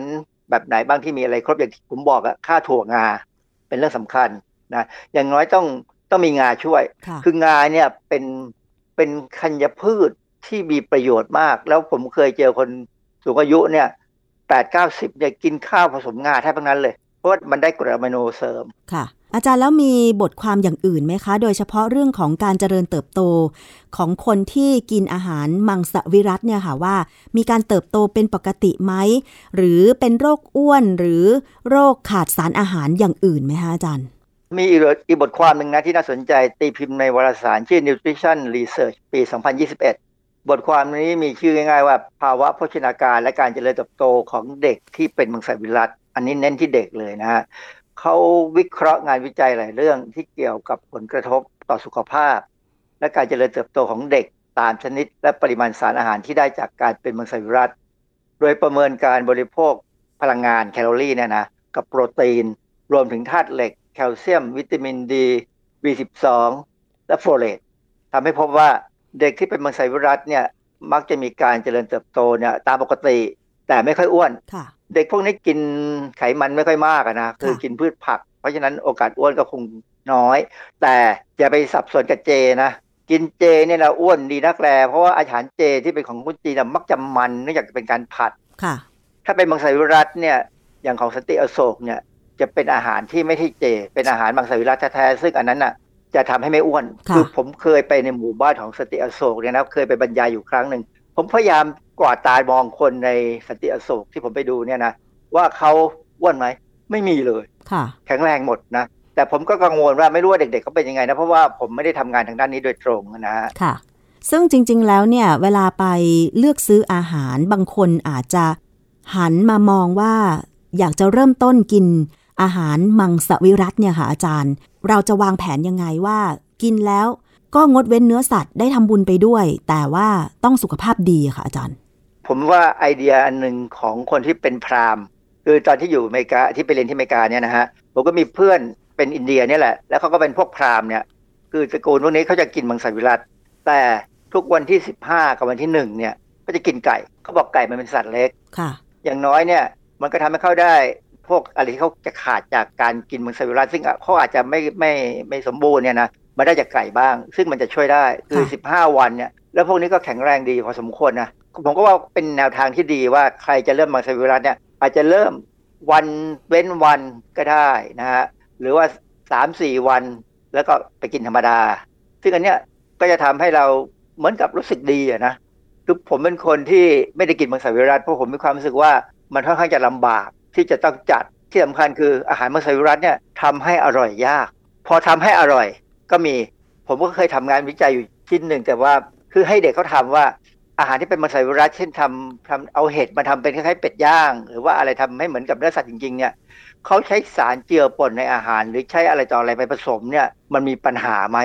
แบบไหนบ้างที่มีอะไรครบอย่างที่ผมบอกอะค่าถั่วงาเป็นเรื่องสำคัญนะอย่างน้อยต้องต้องมีงาช่วย คืองาเนี่ยเป็นเป็นคัญพืชที่มีประโยชน์มาก แล้วผมเคยเจอคนสูงอายุเนี่ยแปดเก้าสิบเนี่ยกินข้าวผสมงาแทบทั้งนั้นเลย เพราะว่ามันได้กรดอะมิโนเสริมค่ะ อาจารย์แล้วมีบทความอย่างอื่นไหมคะ โดยเฉพาะเรื่องของการเจริญเติบโตของคนที่กินอาหารมังสวิรัตเนี่ยค่ะว่า มีการเติบโตเป็นปกติไหม หรือเป็นโรคอ้วนหรือโรคขาดสารอาหารอย่างอื่นไหมคะอาจารย์ มีอีกบทความหนึ่งนะที่น่าสนใจตีพิมพ์ในวารสารชื่อ Nutrition Research ปี 2021 บทความนี้มีชื่อง่ายๆว่า ภาวะโภชนาการและการเจริญเติบโตของเด็กที่เป็นมังสวิรัตอันนี้เน้นที่เด็กเลยนะฮะ เขาวิเคราะห์งานวิจัยหลายเรื่องที่เกี่ยวกับผลกระทบต่อสุขภาพ และการเจริญเติบโตของเด็กตามชนิดและปริมาณสารอาหารที่ได้จากการเป็นมังสวิรัตโดยประเมินการบริโภคพลังงานแคลอรี่เนี่ยนะกับโปรตีน รวมถึงธาตุเหล็ก แคลเซียม วิตามินดี B12 และโฟเลตทำให้พบว่าเด็กที่เป็นมังสวิรัตเนี่ยมักจะมีการเจริญเติบโตเนี่ยตามปกติ แต่ไม่ค่อยอ้วน เด็กพวกนี้กินไขมันไม่ค่อยมากนะคือกินพืชผัก เพราะฉะนั้นโอกาสอ้วนก็คงน้อย แต่อย่าไปสับสนกับเจนะกินเจเนี่ยเราอ้วนดีนักแลเพราะว่าอาหารเจที่เป็นของคนจีนมักจะมันเนื่องจากเป็นการผัดค่ะ ถ้าเป็นมังสวิรัตเนี่ยอย่างของสติอโศกเนี่ยจะเป็นอาหารที่ไม่ใช่เจ เป็นอาหารมังสวิรัตแท้ๆซึ่งอันนั้นน่ะจะทำให้ไม่อ้วน คือผมเคยไปในหมู่บ้านของสติอโศกเนี่ยนะเคยไปบรรยายอยู่ครั้งหนึ่ง ผมพยายาม กวาดตามองคนในสติอโศกที่ผมไปดูเนี่ยนะว่าเขาอ้วนไหมไม่มีเลยค่ะแข็งแรงหมดนะแต่ผมก็กังวลว่าไม่รู้ว่าเด็กๆเขาเป็นยังไงนะเพราะว่าผมไม่ได้ทำงานทางด้านนี้โดยตรงนะค่ะ ซึ่งจริง ๆ แล้วเนี่ย เวลาไปเลือกซื้ออาหารบางคนอาจจะหันมามองว่าอยากจะเริ่มต้นกินอาหารมังสวิรัตเนี่ยค่ะอาจารย์ เราจะวางแผนยังไงว่า กินแล้วก็งดเว้นเนื้อสัตว์ได้ทำบุญไปด้วย แต่ว่าต้องสุขภาพดีค่ะอาจารย์ ผมว่าไอเดียอันหนึ่งของคนที่เป็นพราหมณ์คือตอนที่อยู่อเมริกาที่ไปเรียนที่อเมริกาเนี่ยนะฮะผมก็มีเพื่อนเป็นอินเดียเนี่ยแหละแล้วเขาก็เป็นพวกพราหมณ์เนี่ยคือตระกูลพวกนี้เขาจะกินมังสวิรัตแต่ทุกวันที่สิบห้ากับวันที่หนึ่งเนี่ยก็จะกินไก่เขาบอกไก่มันเป็นสัตว์เล็กค่ะ อย่างน้อยเนี่ยมันก็ทำให้เขาได้พวกอะไรที่เขาจะขาดจากการกินมังสวิรัตซึ่งเขาอาจจะไม่ไม่ไม่สมบูรณ์เนี่ยนะมาได้จากไก่บ้าง ซึ่งมันจะช่วยได้คือสิบห้าวันเนี่ยแล้วพวกนี้ก็แข็งแรงดีพอสมควรนะ ผมก็ว่าเป็นแนวทางที่ดีว่าใครจะเริ่มมังสวิรัตเนี่ยอาจจะเริ่มวันเว้นวันก็ได้นะฮะหรือว่าสามสี่วันแล้วก็ไปกินธรรมดา ซึ่งอันเนี้ยก็จะทำให้เราเหมือนกับรู้สึกดีอะนะคือผมเป็นคนที่ไม่ได้กินมังสวิรัตเพราะผมมีความรู้สึกว่ามันค่อนข้างจะลำบากที่จะต้องจัดที่สำคัญคืออาหารมังสวิรัตเนี่ยทำให้อร่อยยาก พอทำให้อร่อยก็มี ผมก็เคยทำงานวิจัยอยู่ชิ้นหนึ่งแต่ว่าคือให้เด็กเขาทาว่า อาหารที่เป็นมังสวิรัตเช่นทำทำเอาเห็ดมาทำเป็นคล้ายๆเป็ดย่าง หรือว่าอะไรทำให้เหมือนกับเนื้อสัตว์จริงๆเนี่ยเขาใช้สารเจือปนในอาหาร หรือใช้อะไรต่ออะไรไปผสมเนี่ยมันมีปัญหาไหม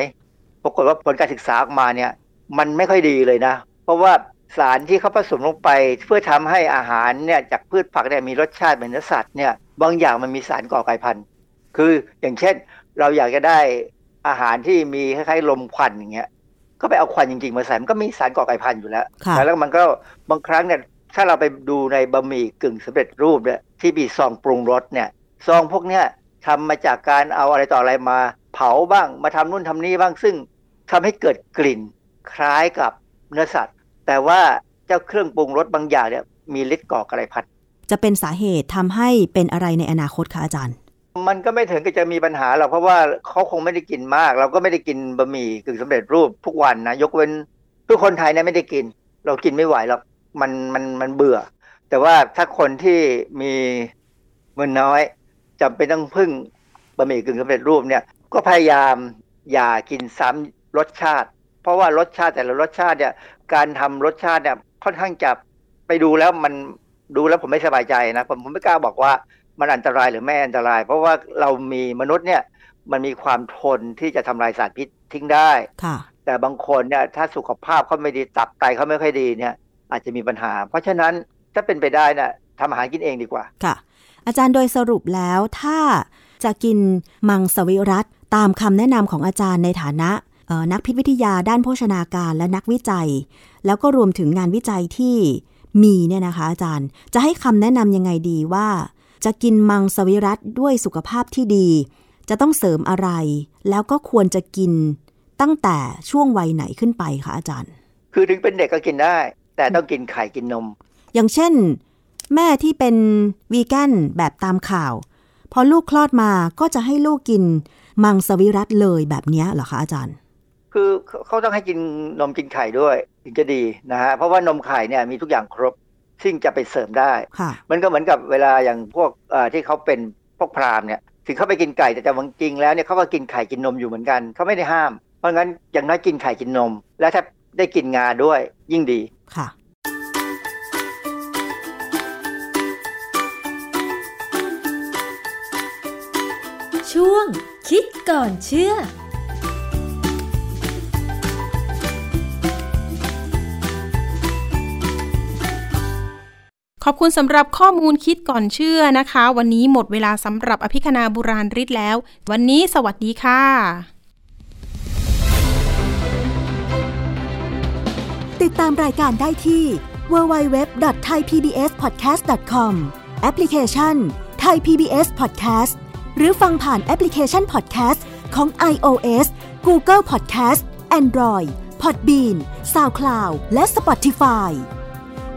ปรากฏว่าผลการศึกษาออกมาเนี่ยมันไม่ค่อยดีเลยนะ เพราะว่าสารที่เขาผสมลงไป เพื่อทำให้อาหารเนี่ยจากพืชผักเนี่ยมีรสชาติเหมือนเนื้อสัตว์เนี่ยบางอย่างมันมีสารก่อไก่พันธุ์ คืออย่างเช่น เราอยากจะได้อาหารที่มีคล้ายๆลมควันอย่างเงี้ย ก็ไปเอาควันจริงๆมาใส่มันก็มีสารก่อไก่พันธุ์อยู่แล้ว แล้วมันก็บางครั้งเนี่ยถ้าเราไปดูในบะหมี่กึ่งสำเร็จรูปเนี่ยที่มีซองปรุงรสเนี่ยซองพวกเนี้ยทำมาจากการเอาอะไรต่ออะไรมา เผาบ้างมาทำนู่นทำนี่บ้างซึ่งทำให้เกิดกลิ่นคล้ายกับเนื้อสัตว์ แต่ว่าเจ้าเครื่องปรุงรสบางอย่างเนี่ยมีฤทธิ์ก่อกระไรพัดจะเป็นสาเหตุทำให้เป็นอะไรในอนาคตคะอาจารย์ มันก็ไม่ถึงกับจะมีปัญหาหรอกเพราะว่าเขาคงไม่ได้กินมาก เราก็ไม่ได้กินบะหมี่กึ่งสำเร็จรูปทุกวันนะยกเว้นทุกคนไทยเนี่ยไม่ได้กิน เรากินไม่ไหวหรอกมันมันมันเบื่อ แต่ว่าถ้าคนที่มีเงินน้อยจำเป็นต้องพึ่งบะหมี่กึ่งสำเร็จรูปเนี่ย ก็พยายามอย่ากินซ้ำรสชาติ เพราะว่ารสชาติแต่ละรสชาติเนี่ย การทำรสชาติเนี่ยค่อนข้างจะไปดูแล้วมันดูแล้วผมไม่สบายใจนะผมผมไม่กล้าบอกว่า มันอันตรายหรือไม่อันตราย เพราะว่าเรามีมนุษย์เนี่ยมันมีความทนที่จะทำลายสารพิษทิ้งได้ค่ะแต่บางคนเนี่ยถ้าสุขภาพเขาไม่ดีตับไตเขาไม่ค่อยดีเนี่ย อาจจะมีปัญหา เพราะฉะนั้นถ้าเป็นไปได้นะ่ะทำอาหารกินเองดีกว่าค่ะ อาจารย์โดยสรุปแล้วถ้าจะกินมังสวิรัตตามคำแนะนำของอาจารย์ในฐานะเอ่อนักพิษวิทยาด้านโภชนาการและนักวิจัย แล้วก็รวมถึงงานวิจัยที่มีเนี่ยนะคะ อาจารย์จะให้คำแนะนำยังไงดีว่า จะกินมังสวิรัตด้วยสุขภาพที่ดี จะต้องเสริมอะไร แล้วก็ควรจะกินตั้งแต่ช่วงวัยไหนขึ้นไปคะอาจารย์ คือถึงเป็นเด็กก็กินได้ แต่ต้องกินไข่กินนม อย่างเช่น แม่ที่เป็นวีแกนแบบตามข่าว พอลูกคลอดมาก็จะให้ลูกกินมังสวิรัตเลยแบบเนี้ยเหรอคะอาจารย์ คือเขาเขาต้องให้กินนมกินไข่ด้วย ถึงจะดีนะฮะเพราะว่านมไข่เนี่ยมีทุกอย่างครบ ซึ่งจะไปเสริมได้ค่ะมันก็เหมือนกับเวลาอย่างพวกเอ่อที่เขาเป็นพวกพราหมณ์เนี่ยถึงเขาไปกินไก่แต่แต่จริงๆแล้วเนี่ยเขาก็กินไข่กินนมอยู่เหมือนกันเขาไม่ได้ห้าม เพราะงั้นอย่างน้อยกินไข่กินนม และถ้าได้กินงาด้วยยิ่งดีค่ะช่วงคิดก่อนเชื่อ ขอบคุณสำหรับข้อมูลคิดก่อนเชื่อนะคะ วันนี้หมดเวลาสำหรับอภิคณาบุราริศแล้ว วันนี้สวัสดีค่ะ ติดตามรายการได้ที่ www.thaipbspodcast.com แอปพลิเคชัน Thai PBS Podcast หรือฟังผ่านแอปพลิเคชัน Podcast ของ iOS Google Podcast Android Podbean SoundCloud และ Spotify